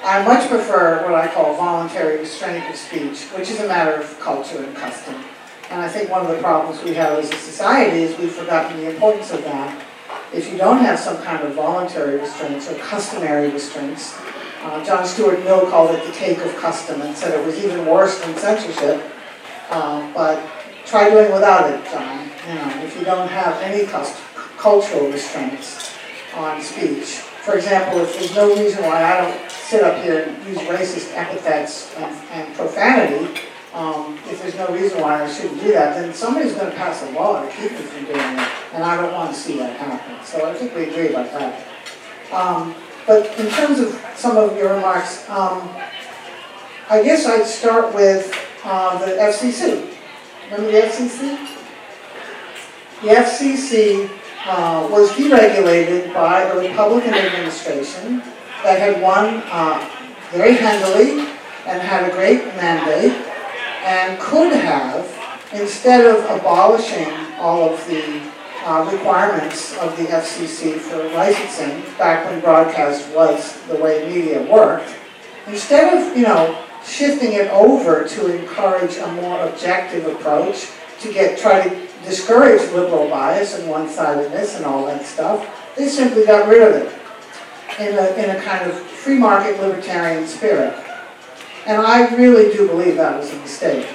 I much prefer what I call voluntary restraint of speech, which is a matter of culture and custom. And I think one of the problems we have as a society is we've forgotten the importance of that. If you don't have some kind of voluntary restraints or customary restraints, uh, John Stuart Mill called it the cake of custom and said it was even worse than censorship. Uh, but try doing without it, John. Know, if you don't have any cultural restraints on speech. For example, if there's no reason why I don't sit up here and use racist epithets and, and profanity, um, if there's no reason why I shouldn't do that, then somebody's going to pass a law to keep me from doing it, and I don't want to see that happen. So I think we agree about that. Um, but in terms of some of your remarks, um, I guess I'd start with uh, the FCC. Remember the FCC? The FCC uh, was deregulated by the Republican administration that had won uh, very handily and had a great mandate and could have, instead of abolishing all of the uh, requirements of the FCC for licensing, back when broadcast was the way media worked, instead of, you know, shifting it over to encourage a more objective approach, to get, try to discourage liberal bias and one-sidedness and all that stuff, they simply got rid of it in a, in a kind of free market libertarian spirit. And I really do believe that was a mistake,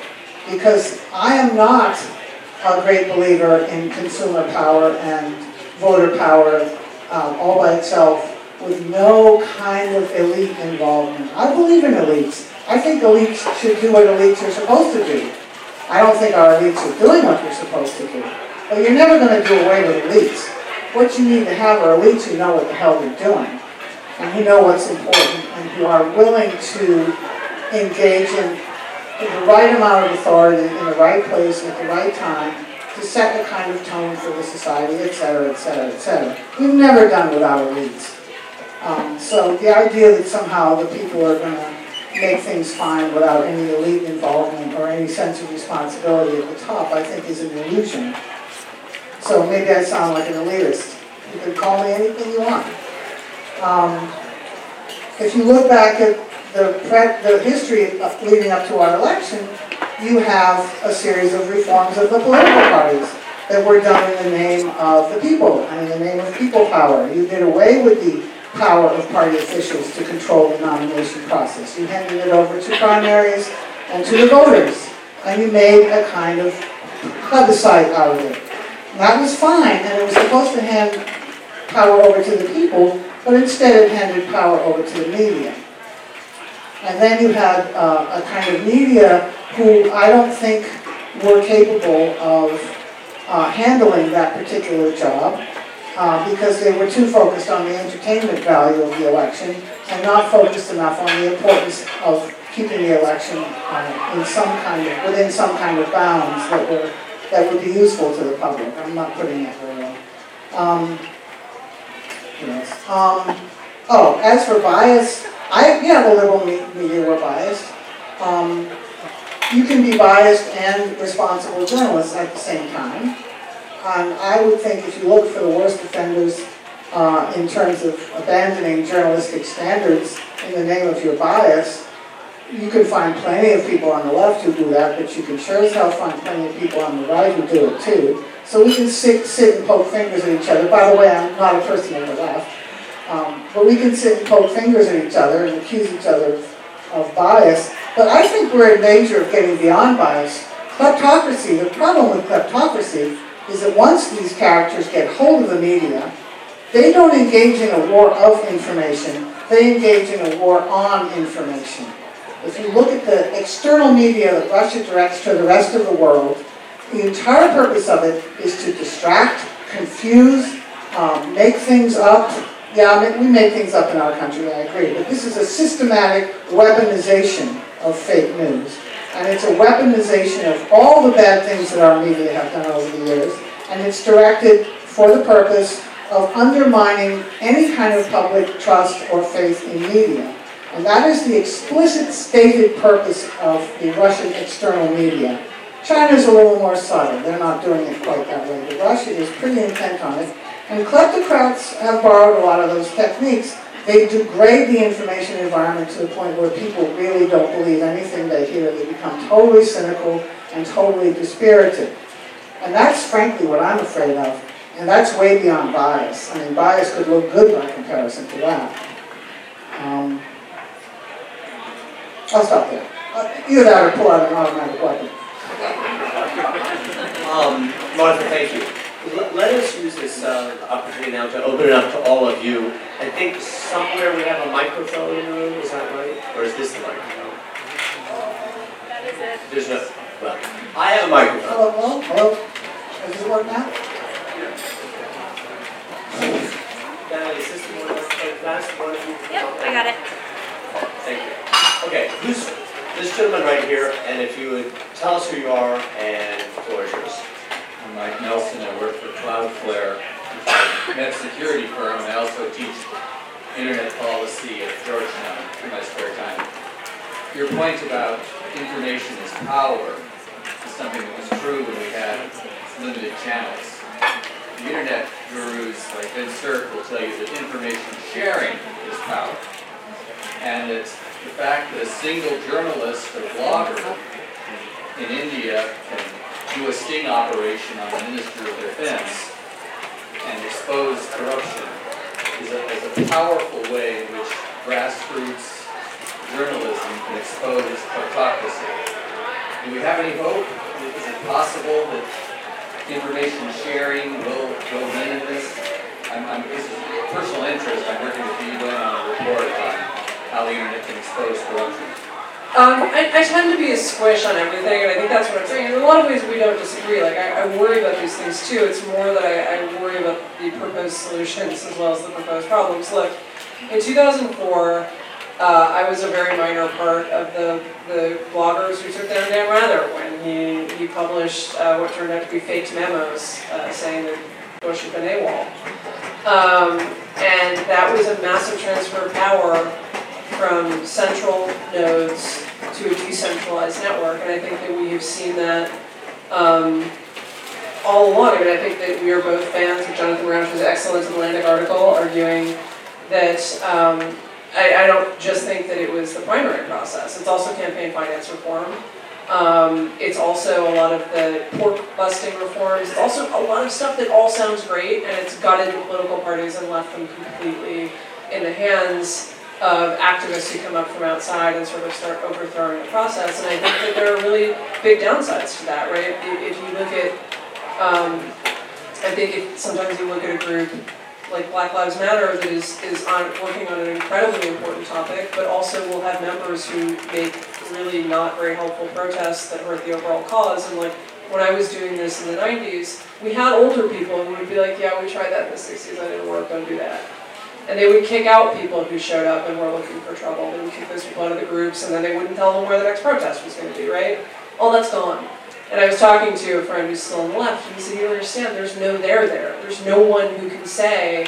because I am not a great believer in consumer power and voter power um, all by itself with no kind of elite involvement. I believe in elites. I think elites should do what elites are supposed to do. I don't think our elites are doing what they're supposed to do. But you're never going to do away with elites. What you need to have are elites who know what the hell they're doing and who know what's important and who are willing to engage in the right amount of authority in the right place at the right time to set the kind of tone for the society, et cetera, et cetera, et cetera. We've never done without elites. Um, so the idea that somehow the people are going to make things fine without any elite involvement or any sense of responsibility at the top, I think is an illusion. So maybe I sound like an elitist. You can call me anything you want. Um, if you look back at the, pre- the history of leading up to our election, you have a series of reforms of the political parties that were done in the name of the people and in the name of people power. You did away with the power of party officials to control the nomination process. You handed it over to primaries and to the voters, and you made a kind of plebiscite out of it. That was fine, and it was supposed to hand power over to the people, but instead it handed power over to the media. And then you had uh, a kind of media who I don't think were capable of uh, handling that particular job uh, because they were too focused on the entertainment value of the election and not focused enough on the importance of keeping the election uh, in some kind of, within some kind of bounds that were, that would be useful to the public. I'm not putting it very well. Um, yes. Um, oh, as for bias, I, yeah, the liberal me- media were biased. Um, you can be biased and responsible journalists at the same time. And I would think if you look for the worst offenders uh, in terms of abandoning journalistic standards in the name of your bias, you can find plenty of people on the left who do that, but you can sure as hell find plenty of people on the right who do it too. So we can sit, sit and poke fingers at each other. By the way, I'm not a person on the left. Um, but we can sit and poke fingers at each other and accuse each other of, of bias. But I think we're in danger of getting beyond bias. Kleptocracy, the problem with kleptocracy is that once these characters get hold of the media, they don't engage in a war of information, they engage in a war on information. If you look at the external media that Russia directs to the rest of the world, the entire purpose of it is to distract, confuse, um, make things up. Yeah, we make things up in our country, I agree, but this is a systematic weaponization of fake news. And it's a weaponization of all the bad things that our media have done over the years. And it's directed for the purpose of undermining any kind of public trust or faith in media. And that is the explicit stated purpose of the Russian external media. China's a little more subtle. They're not doing it quite that way. But Russia is pretty intent on it. And kleptocrats have borrowed a lot of those techniques they degrade the information environment to the point where people really don't believe anything they hear. They become totally cynical and totally dispirited. And that's frankly what I'm afraid of. And that's way beyond bias. I mean, bias could look good by comparison to that. Um, I'll stop there. Uh, either that or pull out an automatic weapon. Um, Martha, thank you. Let, let us use this uh, opportunity now to open it up to all of you. I think somewhere we have a microphone in the room, is that right? Or is this the microphone? That is it. There's no, well, I have a microphone. Hello, hello, hello. Does this work now? Natalie, is this the one that's last one of you? Yep, I got it. Thank you. Okay, who's, this gentleman right here, and if you would tell us who you are and the floor is yours. Mike Nelson, I work for Cloudflare, a security firm, and I also teach internet policy at Georgetown in my spare time. Your point about information is power is something that was true when we had limited channels. The internet gurus like Vint Cerf will tell you that information sharing is power. And it's the fact that a single journalist or blogger in India can do a sting operation on the Minister of Defense and expose corruption is a, is a powerful way in which grassroots journalism can expose hypocrisy. Do we have any hope? Is it possible that information sharing will, win in this? I'm, I'm, this is personal interest, I'm working with you on a report on how the internet can expose corruption. Um, I, I tend to be a squish on everything, and I think that's what I'm saying. In a lot of ways, we don't disagree. Like, I, I worry about these things too. It's more that I, I worry about the proposed solutions as well as the proposed problems. Look, in 2004, uh, I was a very minor part of the, the bloggers who took down Dan Rather when he, he published uh, what turned out to be faked memos uh, saying that Bush had been AWOL. Um, and that was a massive transfer of power from central nodes to a decentralized network, and I think that we have seen that um, all along. I mean, I think that we are both fans of Jonathan Rauch's excellent Atlantic article arguing that um, I, I don't just think that it was the primary process. It's also campaign finance reform. Um, it's also a lot of the pork busting reforms. It's also a lot of stuff that all sounds great, and it's gutted the political parties and left them completely in the hands of activists who come up from outside and sort of start overthrowing the process. And I think that there are really big downsides to that, right? If you look at, um, I think if sometimes you look at a group like Black Lives Matter that is, is on, working on an incredibly important topic, but also will have members who make really not very helpful protests that hurt the overall cause. And like, when I was doing this in the 90s, we had older people who would be like, yeah, we tried that in the 60s, that didn't work, don't do that. And they would kick out people who showed up and were looking for trouble. They would kick those people out of the groups, and then they wouldn't tell them where the next protest was going to be, right? All that's gone. And I was talking to a friend who's still on the left, and he said, you understand, there's no there there. There's no one who can say,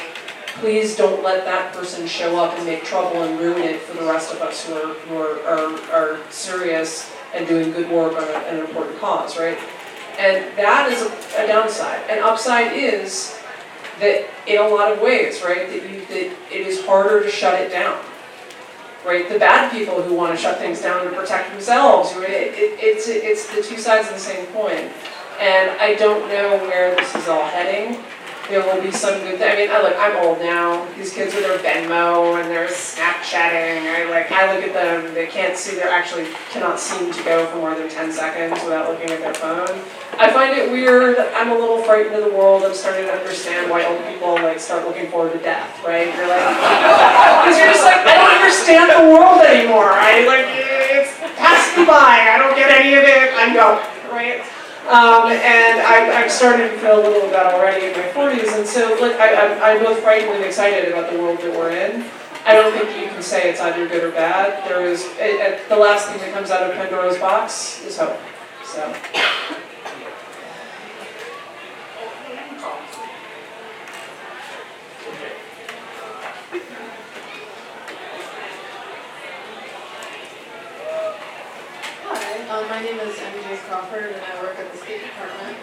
please don't let that person show up and make trouble and ruin it for the rest of us who are, who are, are, are serious and doing good work on a, an important cause, right? And that is a, a downside. An upside is that in a lot of ways, right, that you that it is harder to shut it down. Right, the bad people who want to shut things down to protect themselves, right? It, it, it's it's the two sides of the same coin, and I don't know where this is all heading. There will be some good. Th- I mean, I look, I'm old now. These kids with their Venmo and their Snapchatting, I like, I look at them. They can't see. They actually cannot seem to go for more than ten seconds without looking at their phone. I find it weird. I'm a little frightened of the world. I'm starting to understand why old people like start looking forward to death, right? You're like, because you're just like, I don't understand the world anymore. I like, it's passed me by. I don't get any of it. I'm going, right? Um, and I, I'm starting to feel a little of that already in my 40s. And so, like, I, I'm, I'm both frightened and excited about the world that we're in. I don't think you can say it's either good or bad. There is, it, it, the last thing that comes out of Pandora's box is hope. So. Hi, uh, my name is MJ Crawford and I work at the State Department.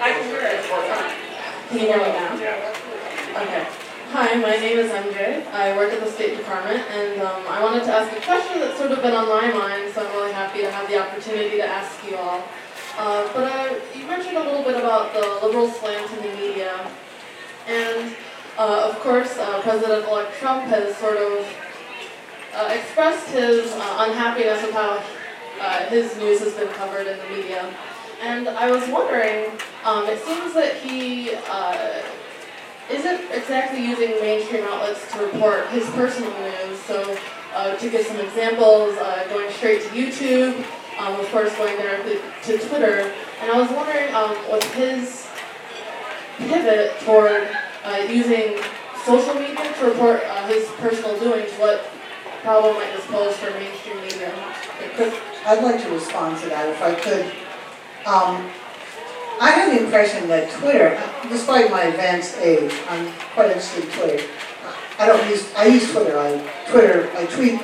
I can hear it. Can you hear me now? Okay. Hi, my name is MJ. I work at the State Department and um, I wanted to ask a question that's sort of been on my mind, so I'm really happy to have the opportunity to ask you all. Uh, but uh, you mentioned a little bit about the liberal slant in the media. And uh, of course, uh, President-elect Trump has sort of uh, expressed his uh, unhappiness with how uh, his news has been covered in the media. And I was wondering, um, it seems that he uh, isn't exactly using mainstream outlets to report his personal news. So, uh, to give some examples, uh, going straight to YouTube, um, of course, going directly to Twitter. And I was wondering, um, with his pivot toward uh, using social media to report uh, his personal doings, what problem might this pose for mainstream media? I'd like to respond to that if I could. Um, I have the impression that Twitter, despite my advanced age, I'm quite interested in Twitter. I don't use, I use Twitter, I Twitter, I tweet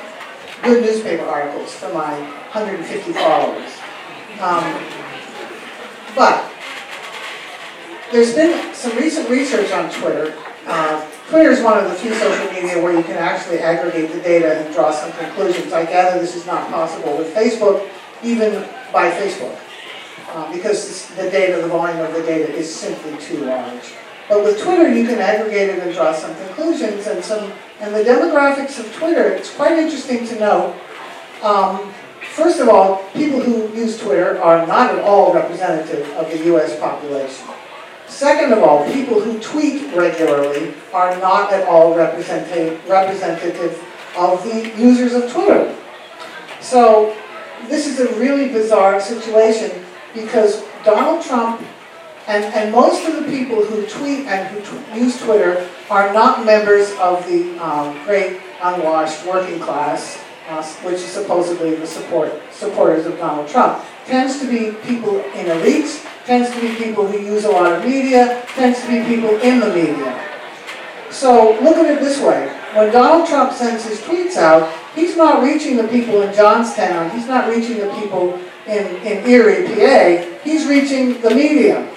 good newspaper articles for my 150 followers. Um, but there's been some recent research on Twitter. Uh, Twitter is one of the few social media where you can actually aggregate the data and draw some conclusions. I gather this is not possible with Facebook, even by Facebook, uh, because the data, the volume of the data is simply too large. But with Twitter, you can aggregate it and draw some conclusions and some, and the demographics of Twitter, it's quite interesting to know. Um, first of all, people who use Twitter are not at all representative of the US population. Second of all, people who tweet regularly are not at all representative, representative of the users of Twitter. So this is a really bizarre situation because Donald Trump and, and most of the people who tweet and who tw use Twitter are not members of the um, great unwashed working class, uh, which is supposedly the support, supporters of Donald Trump. Tends to be people in elites, tends to be people who use a lot of media, tends to be people in the media. So look at it this way. When Donald Trump sends his tweets out, he's not reaching the people in Johnstown, he's not reaching the people in, in Erie, PA, he's reaching the media.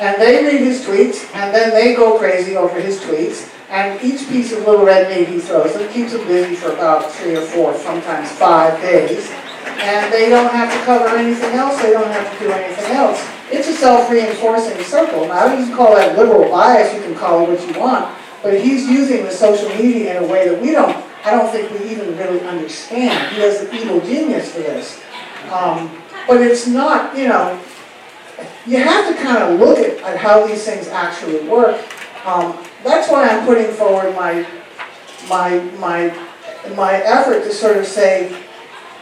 And they read his tweets, and then they go crazy over his tweets, and each piece of little red meat he throws them keeps them busy for about three or four, sometimes five days. And they don't have to cover anything else, they don't have to do anything else. It's a self-reinforcing circle. Now, you can call that liberal bias, you can call it what you want, but he's using the social media in a way that we don't, I don't think we even really understand. He has the evil genius for this. Um, but it's not, you know, you have to kind of look at, at how these things actually work. Um, that's why I'm putting forward my, my, my, my effort to sort of say,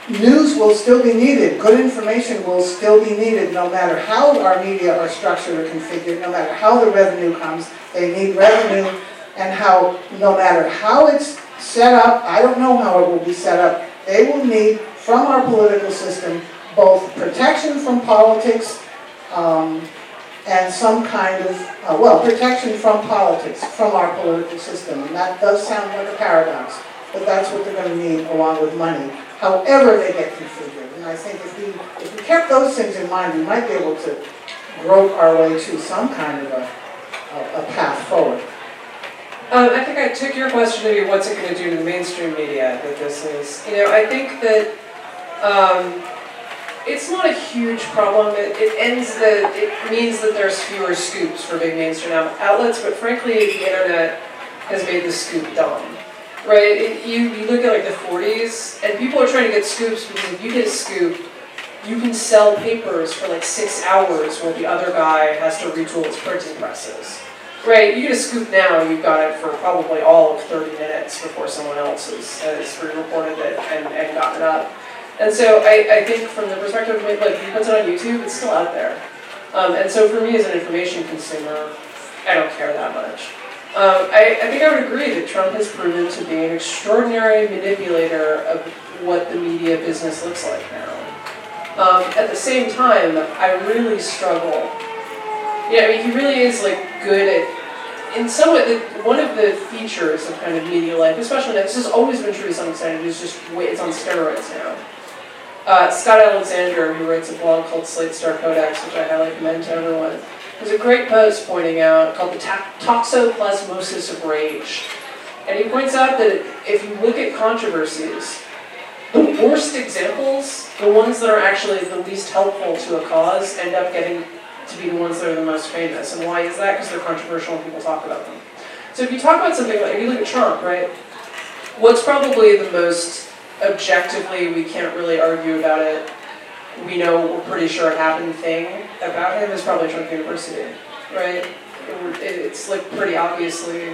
news will still be needed, good information will still be needed, no matter how our media are structured or configured, no matter how the revenue comes, they need revenue, and how, no matter how it's set up, I don't know how it will be set up, they will need, from our political system, both protection from politics um, and some kind of, uh, well, protection from politics, from our political system. And that does sound like a paradox, but that's what they're going to need along with money, however they get configured. And I think if we, if we kept those things in mind, we might be able to grope our way to some kind of a, a, a path forward. Um, I think I took your question to be what's it going to do to the mainstream media that this is. You know, I think that um, it's not a huge problem. It, it ends the, it means that there's fewer scoops for big mainstream outlets, but frankly, the internet has made the scoop dumb. Right? It, you, you look at like the 40s, and people are trying to get scoops because if you get a scoop, you can sell papers for like six hours while the other guy has to retool his printing presses. Right, you get a scoop now, you've got it for probably all of 30 minutes before someone else has, has re-reported it and, and gotten it up. And so I, I think from the perspective of, like, he puts it on YouTube, it's still out there. Um, and so for me as an information consumer, I don't care that much. Um, I, I think I would agree that Trump has proven to be an extraordinary manipulator of what the media business looks like now. Um, at the same time, I really struggle. Yeah, I mean, he really is like good at, in some way, the, one of the features of kind of media life, especially now, this has always been true to some extent, it is just, it's on steroids now. Uh, Scott Alexander, who writes a blog called Slate Star Codex, which I highly recommend to everyone, has a great post pointing out called the toxoplasmosis of rage. And he points out that if you look at controversies, the worst examples, the ones that are actually the least helpful to a cause, end up getting to be the ones that are the most famous. And why is that? Because they're controversial and people talk about them. So if you talk about something like, if you look at Trump, right, what's probably the most objectively, we can't really argue about it, we know, we're pretty sure it happened thing about him is probably Trump University, right? It's like pretty obviously,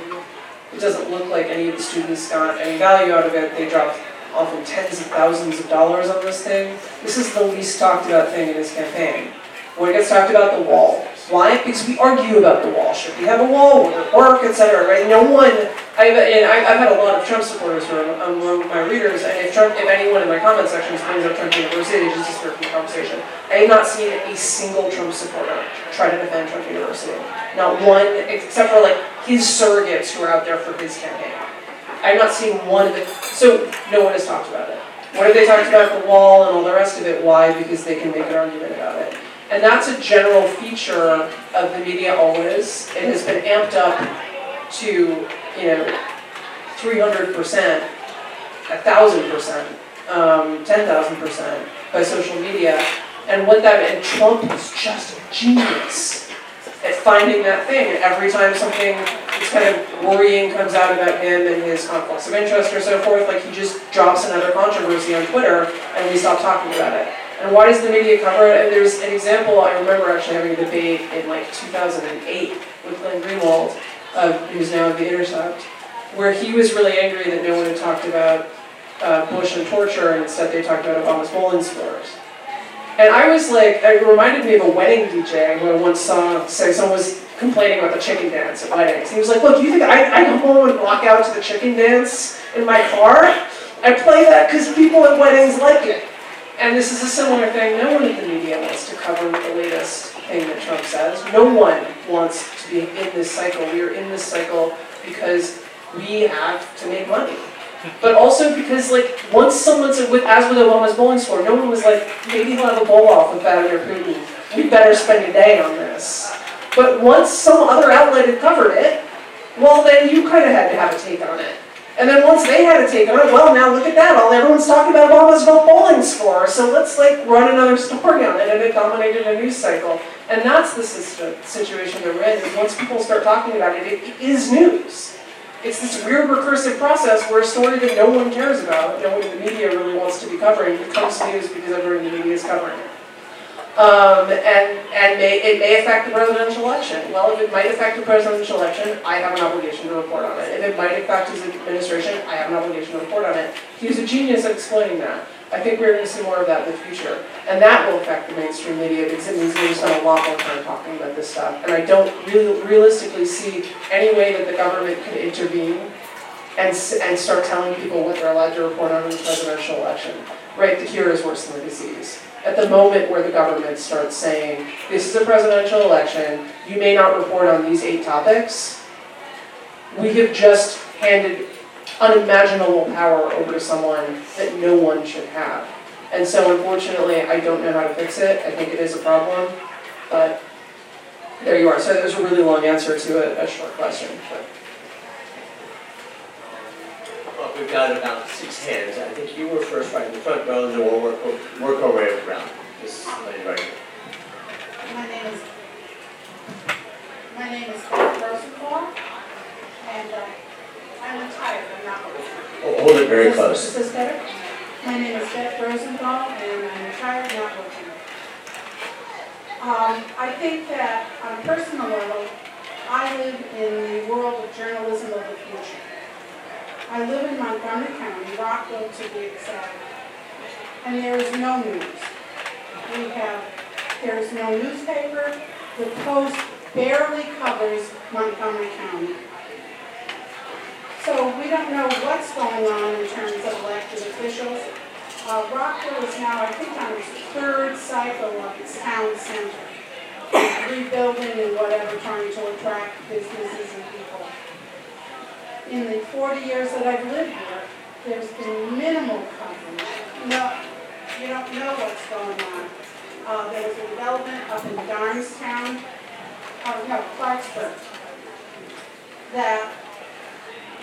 it doesn't look like any of the students got any value out of it. They dropped often tens of thousands of dollars on this thing. This is the least talked about thing in his campaign. When it gets talked about the wall. Why? Because we argue about the wall. Should we have a wall? Would it work? Etc. Right? No one I've, and I've had a lot of Trump supporters among my readers, and if Trump, if anyone in my comment sections brings up Trump University, they just from the conversation. I have not seen a single Trump supporter try to defend Trump University. Not one, except for like his surrogates who are out there for his campaign. I have not seen one of it, so no one has talked about it. What have they talked about the wall and all the rest of it? Why? Because they can make an argument about it. And that's a general feature of the media always. It has been amped up to, you know, three hundred percent, a thousand percent, um, ten thousand percent by social media. And what that, and Trump is just a genius at finding that thing. And every time something that's kind of worrying comes out about him and his conflicts of interest or so forth, like he just drops another controversy on Twitter and we stop talking about it. And why does the media cover it? And there's an example, I remember actually having a debate in like 2008 with Glenn Greenwald, uh, who's now at The Intercept, where he was really angry that no one had talked about uh, Bush and torture, and instead they talked about Obama's bowling scores. And I was like, it reminded me of a wedding DJ who I once saw say someone was complaining about the chicken dance at weddings. He was like, look, you think I, I come home and walk out to the chicken dance in my car? I play that because people at weddings like it. And this is a similar thing. No one in the media wants to cover the latest thing that Trump says. No one wants to be in this cycle. We are in this cycle because we have to make money. But also because, like, once someone said, with, as with Obama's bowling score, no one was like, maybe he'll have a bowl off with Vladimir Putin. We better spend a day on this. But once some other outlet had covered it, well, then you kind of had to have a take on it. And then once they had it taken on well, now look at that. All everyone's talking about Obama's vote bowling score. So let's like run another story on it, and it dominated a news cycle. And that's the situ- situation that we're in. Is once people start talking about it, it is news. It's this weird recursive process where a story that no one cares about, no one in the media really wants to be covering, becomes news because everyone in the media is covering it. Um, and and may, it may affect the presidential election. Well, if it might affect the presidential election, I have an obligation to report on it. If it might affect his administration, I have an obligation to report on it. He's a genius at explaining that. I think we're going to see more of that in the future. And that will affect the mainstream media because it means we spend a lot more time talking about this stuff. And I don't really realistically see any way that the government could intervene and, and start telling people what they're allowed to report on in the presidential election. Right, the cure is worse than the disease. At the moment where the government starts saying, this is a presidential election, you may not report on these eight topics, we have just handed unimaginable power over to someone that no one should have. And so unfortunately, I don't know how to fix it, I think it is a problem, but there you are. So there's a really long answer to a, a short question, but. We've got about six hands. I think you were first right in the front row, and then we'll work, work our way around. This lady right here. My name is, my name is and uh, I'm retired, I'm not working. Oh, Hold it very Is this- close. Is this better? My name is Beth Rosenthal, and I'm retired, not working. Um, I think that on a personal level, I live in the world of journalism of the future. I live in Montgomery County, Rockville to be exact, and there is no news. We have, there is no newspaper, the Post barely covers Montgomery County. So we don't know what's going on in terms of elected officials. Uh, Rockville is now, I think, on its third cycle of its town center. Rebuilding and whatever, trying to attract businesses and. In the forty years that I've lived here, there's been minimal coverage. No, you don't know what's going on. Uh, there was a development up in Darnestown, uh, no, Clarksburg, that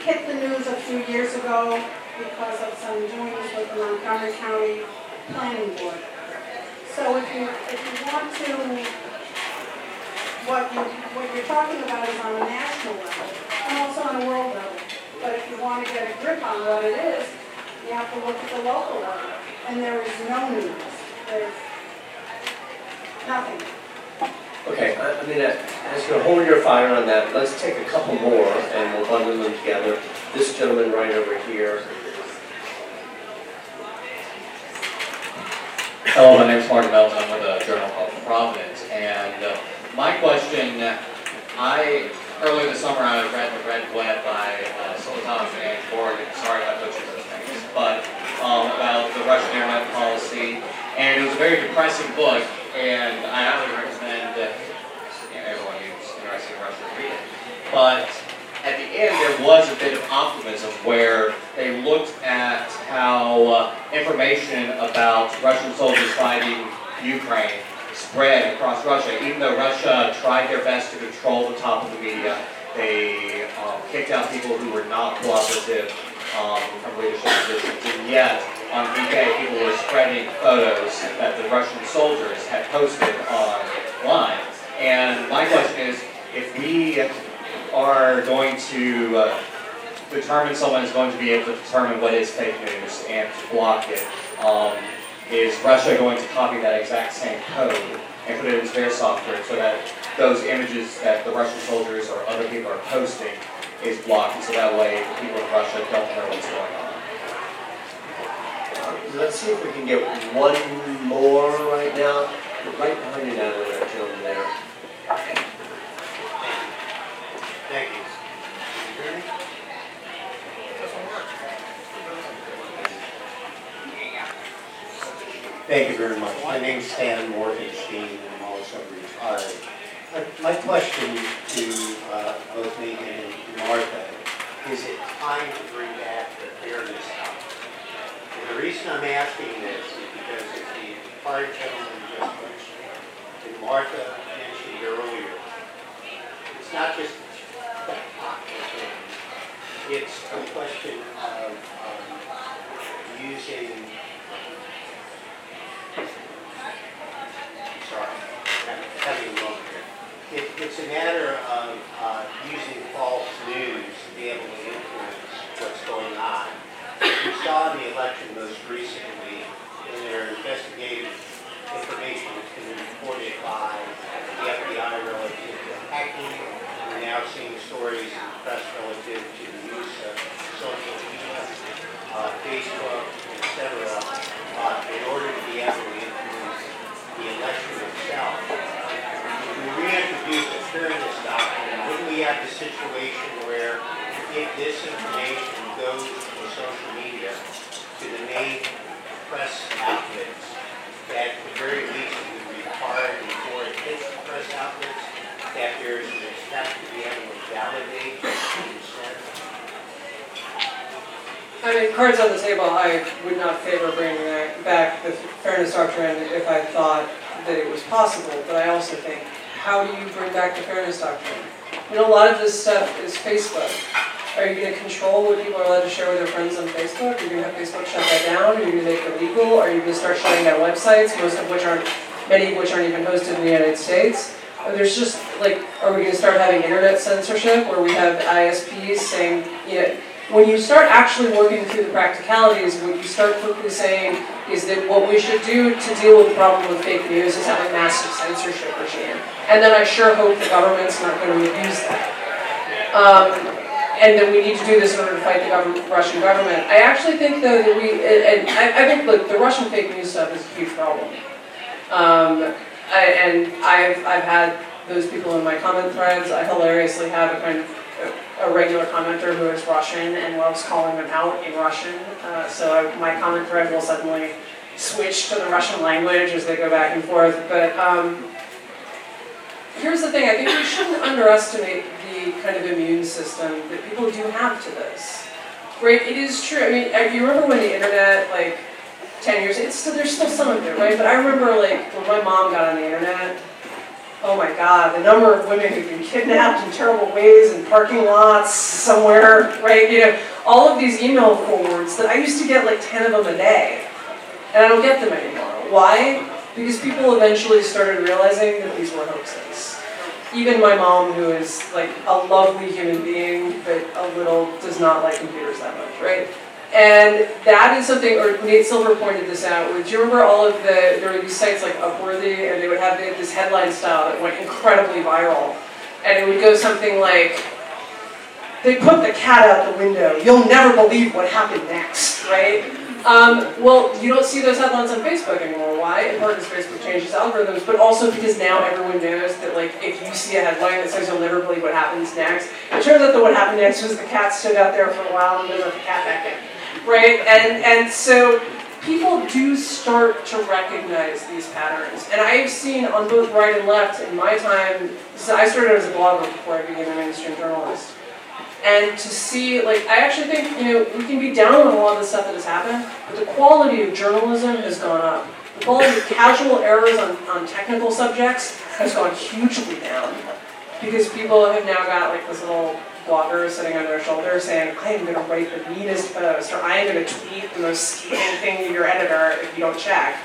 hit the news a few years ago because of some doings with the Montgomery County Planning Board. So if you, if you want to, what you, what you're talking about is on a national level and also on a world level. But if you want to get a grip on what it is, you have to look at the local level. And there is no news. There's nothing. Okay, I, I mean, I, I was gonna hold your fire on that. Let's take a couple more and we'll bundle them together. This gentleman right over here. Hello, my name is Martin Melton, I'm with a journal called Providence, and uh, my question, I earlier this summer, I read The Red Web by uh, Sultan and Morgan, sorry if I butchered those names, but um, about the Russian internet policy. And it was a very depressing book, and I highly recommend that know, everyone who's interested in Russia read it. But at the end, there was a bit of optimism where they looked at how uh, information about Russian soldiers fighting Ukraine spread across Russia. Even though Russia tried their best to control the top of the media, they um, kicked out people who were not cooperative um, from leadership positions. And yet, on VK, people were spreading photos that the Russian soldiers had posted online. And my question is, if we are going to uh, determine someone is going to be able to determine what is fake news and block it, um, is Russia going to copy that exact same code and put it into their software so that those images that the Russian soldiers or other people are posting is blocked, and so that way people in Russia don't know what's going on. Uh, Let's see if we can get one more right now. Right behind you now, there, gentleman there. Thank you. Thank you very much. My name's Stan Morgenstein, and I'm also retired. Uh, My question to uh, both Megan and Martha, is it time to bring back the fairness out? And the reason I'm asking this is because as the prior gentleman just mentioned, and Martha mentioned earlier, it's not just the thing. It's a question of um, using here. It, it's a matter of uh, using false news to be able to influence what's going on. We saw in the election most recently, in their investigative information that's been reported by the FBI relative to hacking. We're now seeing stories in the press relative to the use of social media, uh, Facebook, etc. uh, in order to be able to influence the election itself. If we reintroduce the fairness doctrine, wouldn't we have the situation where if this information goes to social media, to the main press outlets, that at the very least it would require before it hits the press outlets, that there's an step to be able to validate? I mean, cards on the table, I would not favor bringing back the fairness doctrine if I thought that it was possible, but I also think, how do you bring back the fairness doctrine? You know, a lot of this stuff is Facebook. Are you gonna control what people are allowed to share with their friends on Facebook? Are you gonna have Facebook shut that down? Are you gonna make it illegal? Are you gonna start shutting down websites, most of which aren't, many of which aren't even hosted in the United States? There's just, like, are we gonna start having internet censorship where we have ISPs saying, you know, when you start actually working through the practicalities, what you start quickly saying is that what we should do to deal with the problem with fake news is have a massive censorship regime. And then I sure hope the government's not going to abuse that. Um, and that we need to do this in order to fight the government, Russian government. I actually think though that we, and and I, I think, look, the Russian fake news stuff is a huge problem. Um, I, and I've, I've had those people in my comment threads. I hilariously have a kind of a regular commenter who is Russian and loves calling them out in Russian. Uh, so I, my comment thread will suddenly switch to the Russian language as they go back and forth. But um, here's the thing: I think we shouldn't underestimate the kind of immune system that people do have to this. Right? It is true. I mean, if you remember when the internet, like 10 years, it's still, there's still some of it, right? But I remember like when my mom got on the internet, oh my God, the number of women who've been kidnapped in terrible ways in parking lots somewhere, right? You know, all of these email forwards that I used to get like 10 of them a day. And I don't get them anymore. Why? Because people eventually started realizing that these were hoaxes. Even my mom, who is like a lovely human being, but a little does not like computers that much, right? And that is something, or Nate Silver pointed this out, do you remember all of the, there were these sites like Upworthy, and they would have this headline style that went incredibly viral. And it would go something like, they put the cat out the window, you'll never believe what happened next, right? Um, well, you don't see those headlines on Facebook anymore. Why? In part because Facebook changed its algorithms, but also because now everyone knows that like if you see a headline that says you'll never believe what happens next, it turns out that what happened next was the cat stood out there for a while and then let the cat back in, right? And and so people do start to recognize these patterns, and I've seen on both right and left in my time. So I started as a blogger before I became a mainstream journalist and to see, like, I actually think, you know, we can be down on a lot of the stuff that has happened, but the quality of journalism has gone up. The quality of casual errors on, on technical subjects has gone hugely down. Because people have now got like this little blogger sitting on their shoulder saying, I am gonna write the meanest post, or I am gonna tweet the most scathing thing to your editor if you don't check.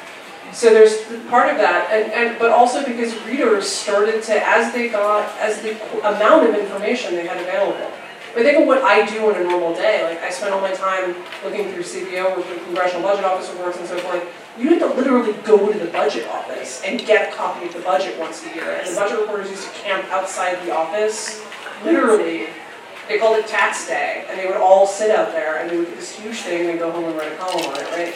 So there's part of that, and, and but also because readers started to, as they got, as the amount of information they had available, but think of what I do in a normal day. Like I spend all my time looking through CBO or through Congressional Budget Office reports and so forth. You have to literally go to the budget office and get a copy of the budget once a year. And the budget reporters used to camp outside the office, literally. They called it tax day, and they would all sit out there and they would get this huge thing and go home and write a column on it, right?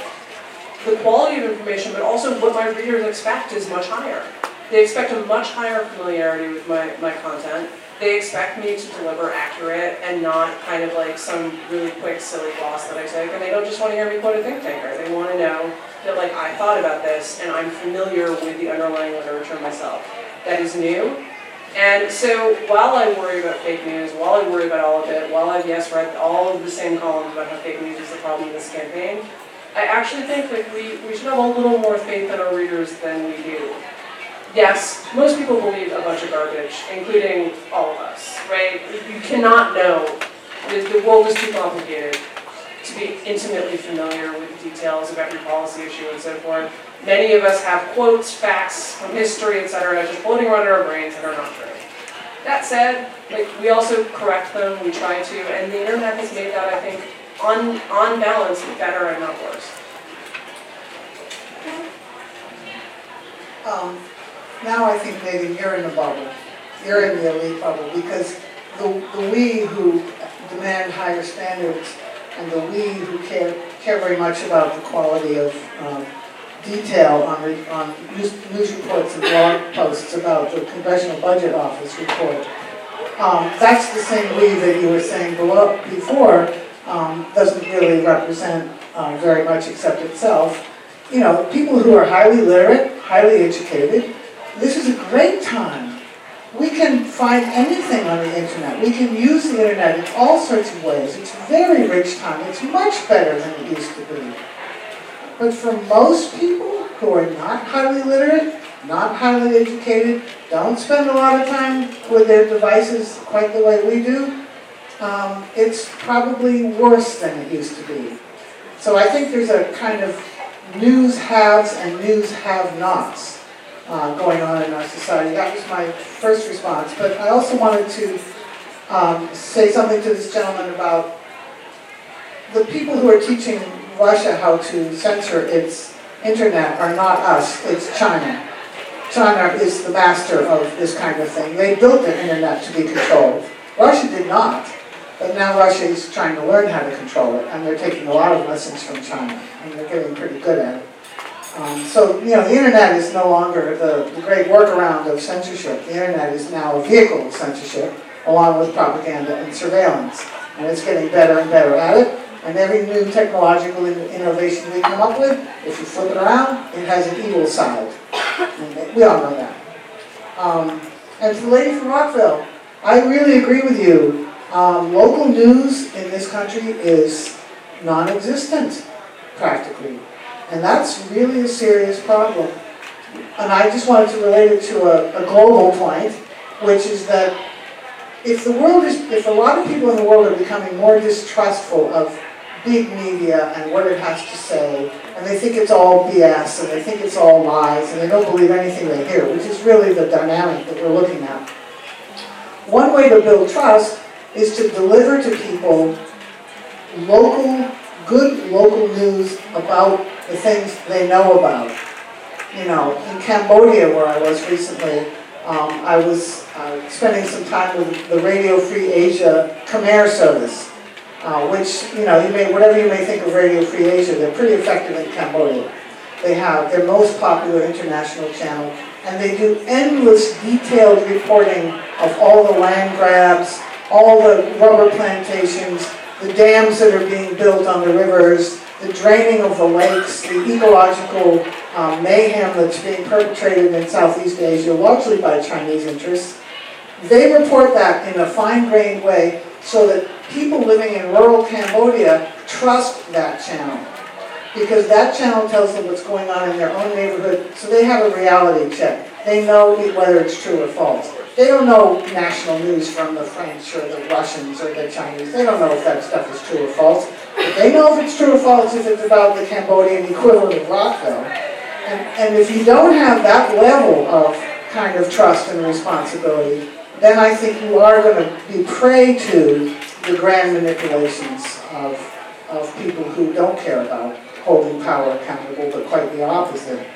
The quality of information, but also what my readers expect is much higher. They expect a much higher familiarity with my, my content they expect me to deliver accurate and not kind of like some really quick, silly gloss that I take. And they don't just want to hear me quote a think tanker. They want to know that like I thought about this and I'm familiar with the underlying literature myself. That is new. And so while I worry about fake news, while I worry about all of it, while I've yes read all of the same columns about how fake news is the problem in this campaign, I actually think that we, we should have a little more faith in our readers than we do yes, most people believe a bunch of garbage, including all of us, right? You cannot know. The, the world is too complicated to be intimately familiar with details of every policy issue and so forth. Many of us have quotes, facts from history, etc., just floating around in our brains that are not true. That said, like we also correct them, we try to, and the internet has made that, I think, on, on balance, better and not worse. Um, now I think, Megan, you're in the bubble. You're in the elite bubble because the, the we who demand higher standards and the we who care, care very much about the quality of um, detail on, re, on news, news, reports and blog posts about the Congressional Budget Office report. Um, that's the same we that you were saying below, before um, doesn't really represent uh, very much except itself. You know, people who are highly literate, highly educated, this is a great time. We can find anything on the internet. We can use the internet in all sorts of ways. It's a very rich time. It's much better than it used to be. But for most people who are not highly literate, not highly educated, don't spend a lot of time with their devices quite the way we do, um, it's probably worse than it used to be. So I think there's a kind of news haves and news have-nots uh, going on in our society. That was my first response. But I also wanted to um, say something to this gentleman about the people who are teaching Russia how to censor its internet are not us, it's China. China is the master of this kind of thing. They built the internet to be controlled. Russia did not. But now Russia is trying to learn how to control it, and they're taking a lot of lessons from China, and they're getting pretty good at it. Um, so, you know, the internet is no longer the, the great workaround of censorship. The internet is now a vehicle of censorship, along with propaganda and surveillance. And it's getting better and better at it. And every new technological in innovation we come up with, if you flip it around, it has an evil side. And we all know that. Um, and to the lady from Rockville, I really agree with you. Um, local news in this country is non-existent, practically. And that's really a serious problem. And I just wanted to relate it to a, a global point, which is that if the world is, if a lot of people in the world are becoming more distrustful of big media and what it has to say, and they think it's all BS, and they think it's all lies, and they don't believe anything they hear, which is really the dynamic that we're looking at. One way to build trust is to deliver to people local, good local news about the things they know about. You know, in Cambodia, where I was recently, um, I was uh, spending some time with the Radio Free Asia Khmer service. Uh, which, you know, you may, whatever you may think of Radio Free Asia, they're pretty effective in Cambodia. They have their most popular international channel, and they do endless detailed reporting of all the land grabs, all the rubber plantations, the dams that are being built on the rivers, the draining of the lakes, the ecological um, mayhem that's being perpetrated in Southeast Asia, largely by Chinese interests. They report that in a fine-grained way so that people living in rural Cambodia trust that channel. Because that channel tells them what's going on in their own neighborhood, so they have a reality check. They know whether it's true or false. They don't know national news from the French or the Russians or the Chinese. They don't know if that stuff is true or false. But they know if it's true or false if it's about the Cambodian equivalent of Rockville. And, and if you don't have that level of kind of trust and responsibility, then I think you are going to be prey to the grand manipulations of, of people who don't care about holding power accountable, but quite the opposite.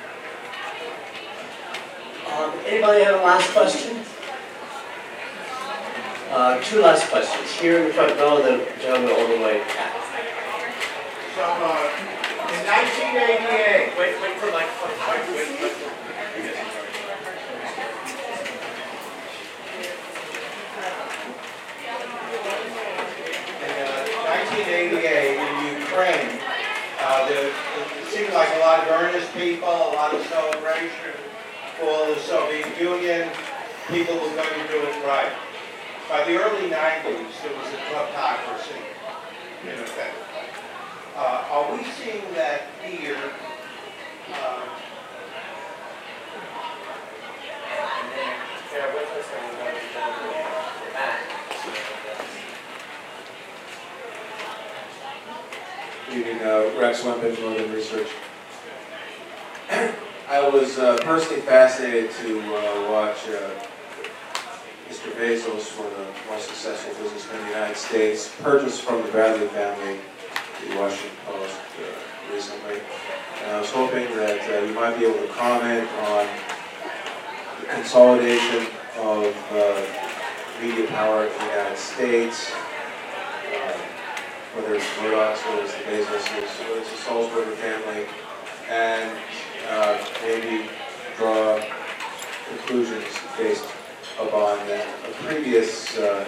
Um, Anybody have a last question? Uh, Two last questions. Here in the front row, then gentleman all the way back. So, uh, in 1988, wait, wait for like, wait, wait, wait. In uh, 1988, in Ukraine, uh, it seemed like a lot of earnest people, a lot of celebration for the Soviet Union. People were going to do it right. By the early 90s, there was a kleptocracy in effect. Uh, are we seeing that here? Uh, and then with us and we're going to go to the back. Evening, uh, Rex Wempin, Northern Research. I was uh, personally fascinated to uh, watch uh, Mr. Bezos, one of the more successful businessmen in the United States, purchase from the Bradley family the Washington Post uh, recently. And I was hoping that uh, you might be able to comment on the consolidation of media power in the United States, whether it's Murdoch's, whether it's the Bezos's, whether it's the Sulzberger family, and uh, maybe draw conclusions based upon that. A previous uh,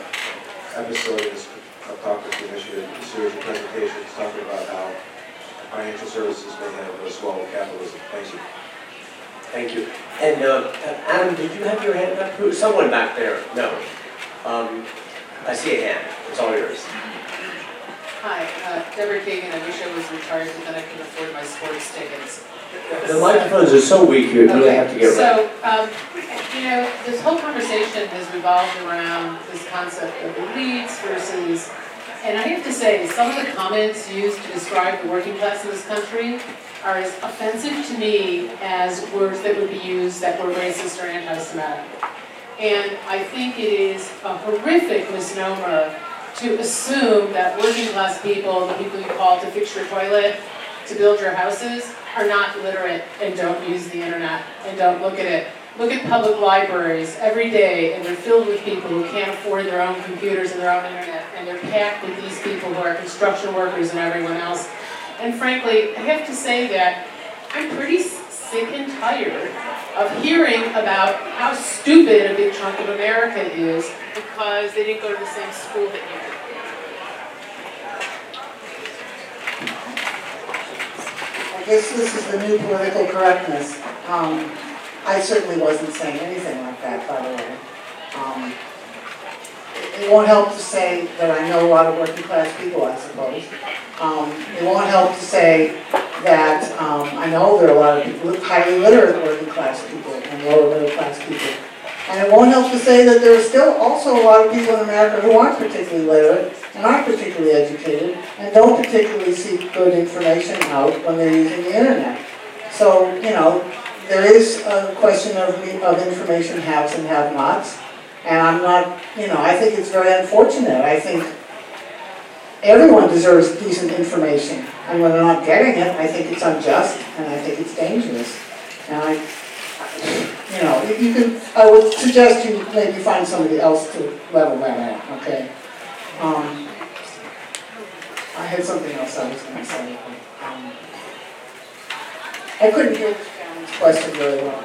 episode of this Kleptocracy Initiative, a series of presentations talking about how financial services may have a swallow capitalism. Thank you. Thank you. And uh, Adam, did you have your hand up? Someone back there? No. Um, I see a hand. It's all yours. Hi, uh, Deborah Kagan. I wish I was retired so that I could afford my sports tickets. The microphones are so weak, here, you really have to get. So, um, you know, this whole conversation has revolved around this concept of elites versus, and I have to say, some of the comments used to describe the working class in this country are as offensive to me as words that would be used that were racist or anti-Semitic. And I think it is a horrific misnomer to assume that working class people, the people you call to fix your toilet, to build your houses, are not literate and don't use the internet and don't look at it. Look at public libraries every day, and they're filled with people who can't afford their own computers and their own internet, and they're packed with these people who are construction workers and everyone else. And frankly, I have to say that I'm pretty sick and tired of hearing about how stupid a big chunk of America is because they didn't go to the same school that you did. I guess this is the new political correctness. Um, I certainly wasn't saying anything like that, by the way. Um, it- won't help to say that I know a lot of working class people, I suppose. Um, It won't help to say that um, I know there are a lot of people, highly literate working class people and lower middle class people. And it won't help to say that there are still also a lot of people in America who aren't particularly literate and aren't particularly educated and don't particularly seek good information out when they're using the internet. So, you know, there is a question of, of information haves and have-nots. And I'm not, you know, I think it's very unfortunate. I think everyone deserves decent information. And when they're not getting it, I think it's unjust and I think it's dangerous. And I, you know, you- can, I would suggest you maybe find somebody else to level that out, okay? Um, I had something else I was gonna say. Um, I couldn't hear the question very well.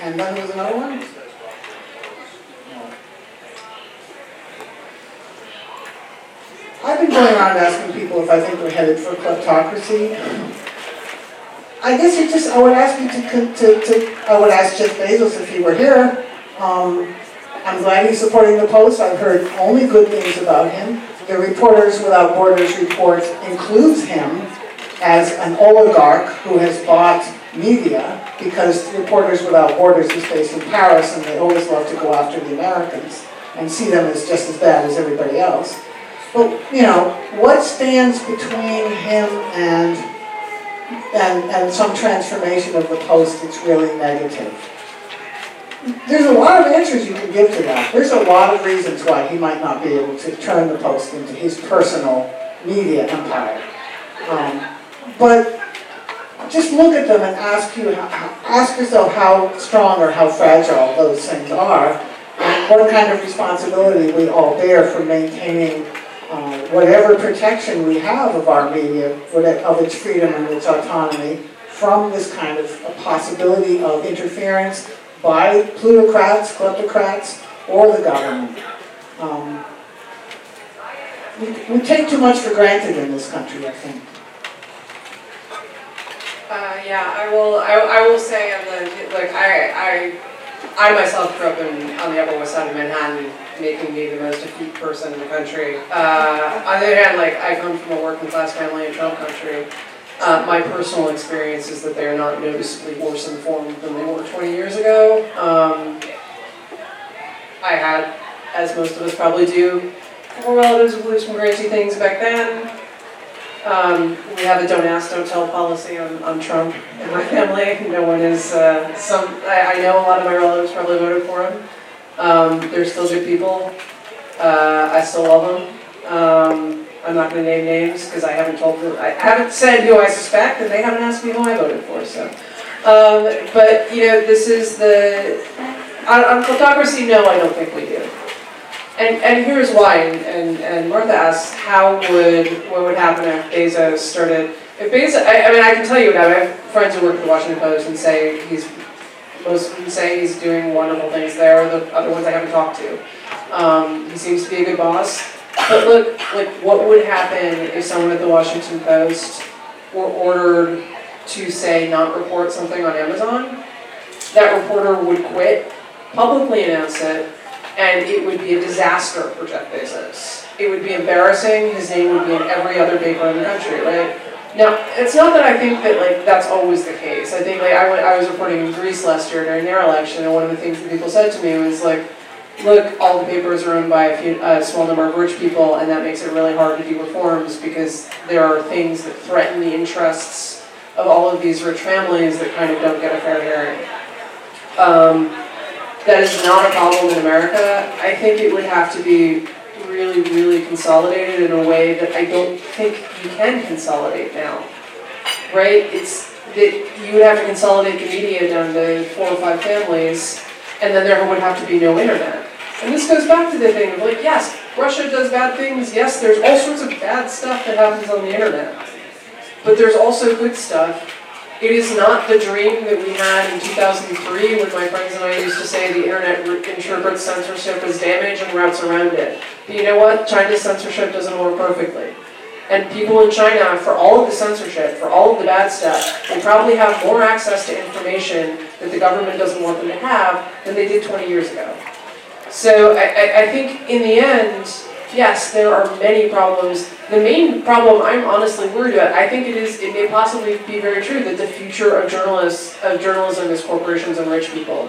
And then there was another one? I've been going around asking people if I think we're headed for kleptocracy. I guess you just, I would ask you to, to, to, I would ask Jeff Bezos if he were here. Um, I'm glad he's supporting the Post. I've heard only good things about him. The Reporters Without Borders report includes him as an oligarch who has bought media because Reporters Without Borders is based in Paris and they always love to go after the Americans and see them as just as bad as everybody else. But, you know, what stands between him and, and, and some transformation of the Post that's really negative? There's a lot of answers you can give to that. There's a lot of reasons why he might not be able to turn the Post into his personal media empire. Um, but just look at them and ask you, ask yourself how strong or how fragile those things are, and what kind of responsibility we all bear for maintaining whatever protection we have of our media, of its freedom and its autonomy, from this kind of possibility of interference by plutocrats, kleptocrats, or the government. Um, we, we take too much for granted in this country, I think. Uh, yeah, I will, I, I will say, like, I, I, I myself grew up in, on the Upper West Side of Manhattan, making me the most effete person in the country. Uh, on the other hand, like, I come from a working class family in Trump country. Uh, my personal experience is that they are not noticeably worse informed than they were 20 years ago. Um, I had, as most of us probably do, more relatives who believed some crazy things back then. Um, we have a don't ask, don't tell policy on, on Trump in my family. No one is, uh, some, I, I know a lot of my relatives probably voted for him. Um, they're still good people. Uh, I still love them. Um, I'm not going to name names because I haven't told them, I haven't said who I suspect and they haven't asked me who I voted for, so. Um, but, you know, this is the, on, on kleptocracy, no, I don't think we do. And, and here's why, and, and, and Martha asks, how would, what would happen if Bezos started, if Bezos, I, I mean, I can tell you now, I have friends who work at the Washington Post and say he's, most of them say he's doing wonderful things there, the other ones I haven't talked to. Um, he seems to be a good boss. But look, like, what would happen if someone at the Washington Post were ordered to, say, not report something on Amazon? That reporter would quit, publicly announce it, and it would be a disaster for Jeff Bezos. It would be embarrassing, his name would be in every other paper in the country, right? Now, it's not that I think that like that's always the case. I think like I, went, I was reporting in Greece last year during their election, and one of the things that people said to me was like, look, all the papers are owned by a, few, a small number of rich people, and that makes it really hard to do reforms because there are things that threaten the interests of all of these rich families that kind of don't get a fair hearing. Um, that is not a problem in America. I think it would have to be really, really consolidated in a way that I don't think you can consolidate now. Right? It's that you would have to consolidate the media down to four or five families, and then there would have to be no internet. And this goes back to the thing of like, yes, Russia does bad things. Yes, there's all sorts of bad stuff that happens on the internet. But there's also good stuff. It is not the dream that we had in 2003 when my friends and I used to say the internet interprets censorship as damage and routes around it. But you know what? China's censorship doesn't work perfectly. And people in China, for all of the censorship, for all of the bad stuff, they probably have more access to information that the government doesn't want them to have than they did 20 years ago. So I, I, I think in the end, yes, there are many problems. The main problem I'm honestly worried about, I think it is, it may possibly be very true that the future of journalists, of journalism is corporations and rich people.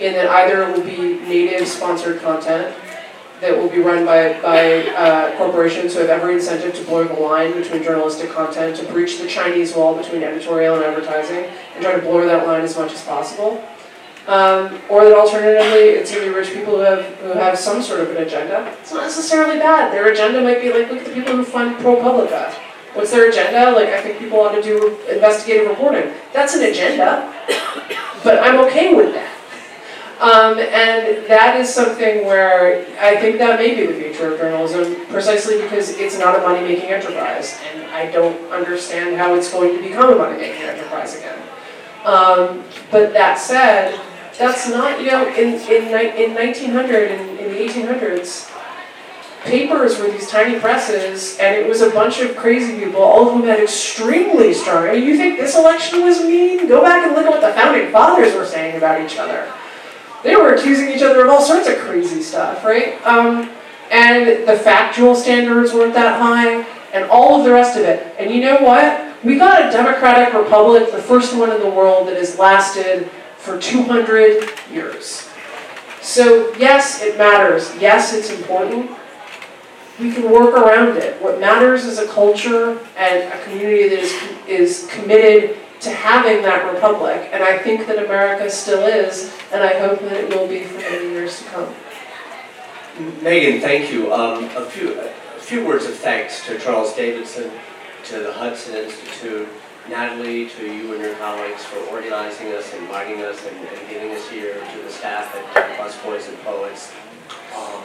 In that either it will be native sponsored content that will be run by, by uh, corporations who have every incentive to blur the line between journalistic content, to breach the Chinese wall between editorial and advertising, and try to blur that line as much as possible. Um, or that alternatively, it's going to be rich people who have who have some sort of an agenda. It's not necessarily bad. Their agenda might be like, look at the people who fund ProPublica. What's their agenda? Like, I think people ought to do investigative reporting. That's an agenda, but I'm okay with that. Um, and that is something where I think that may be the future of journalism, precisely because it's not a money-making enterprise, and I don't understand how it's going to become a money-making enterprise again. Um, but that said, that's not, you know, in, in, in 1900, in, in the 1800s, papers were these tiny presses, and it was a bunch of crazy people, all of whom had extremely strong. You think this election was mean? Go back and look at what the founding fathers were saying about each other. They were accusing each other of all sorts of crazy stuff, right? Um, and the factual standards weren't that high, and all of the rest of it. And you know what? We got a democratic republic, the first one in the world that has lasted for 200 years. So yes, it matters. Yes, it's important. We can work around it. What matters is a culture and a community that is, is committed to having that republic. And I think that America still is, and I hope that it will be for many years to come. Megan, thank you. Um, a few, a few words of thanks to Charles Davidson, to the Hudson Institute, Natalie, to you and your colleagues for organizing us, and inviting us, and, and getting us here, to the staff at Busboys and Poets. Um,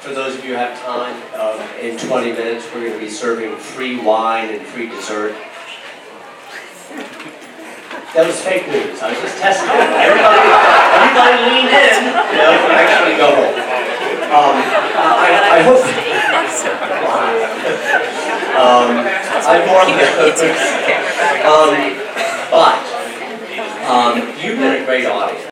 for those of you who have time, um, in 20 minutes, we're going to be serving free wine and free dessert. That was fake news. I was just testing it. Everybody, everybody leaned in, you know, actually go home. Um, I, I hope. um, I'm more. um, but um, you've been a great audience.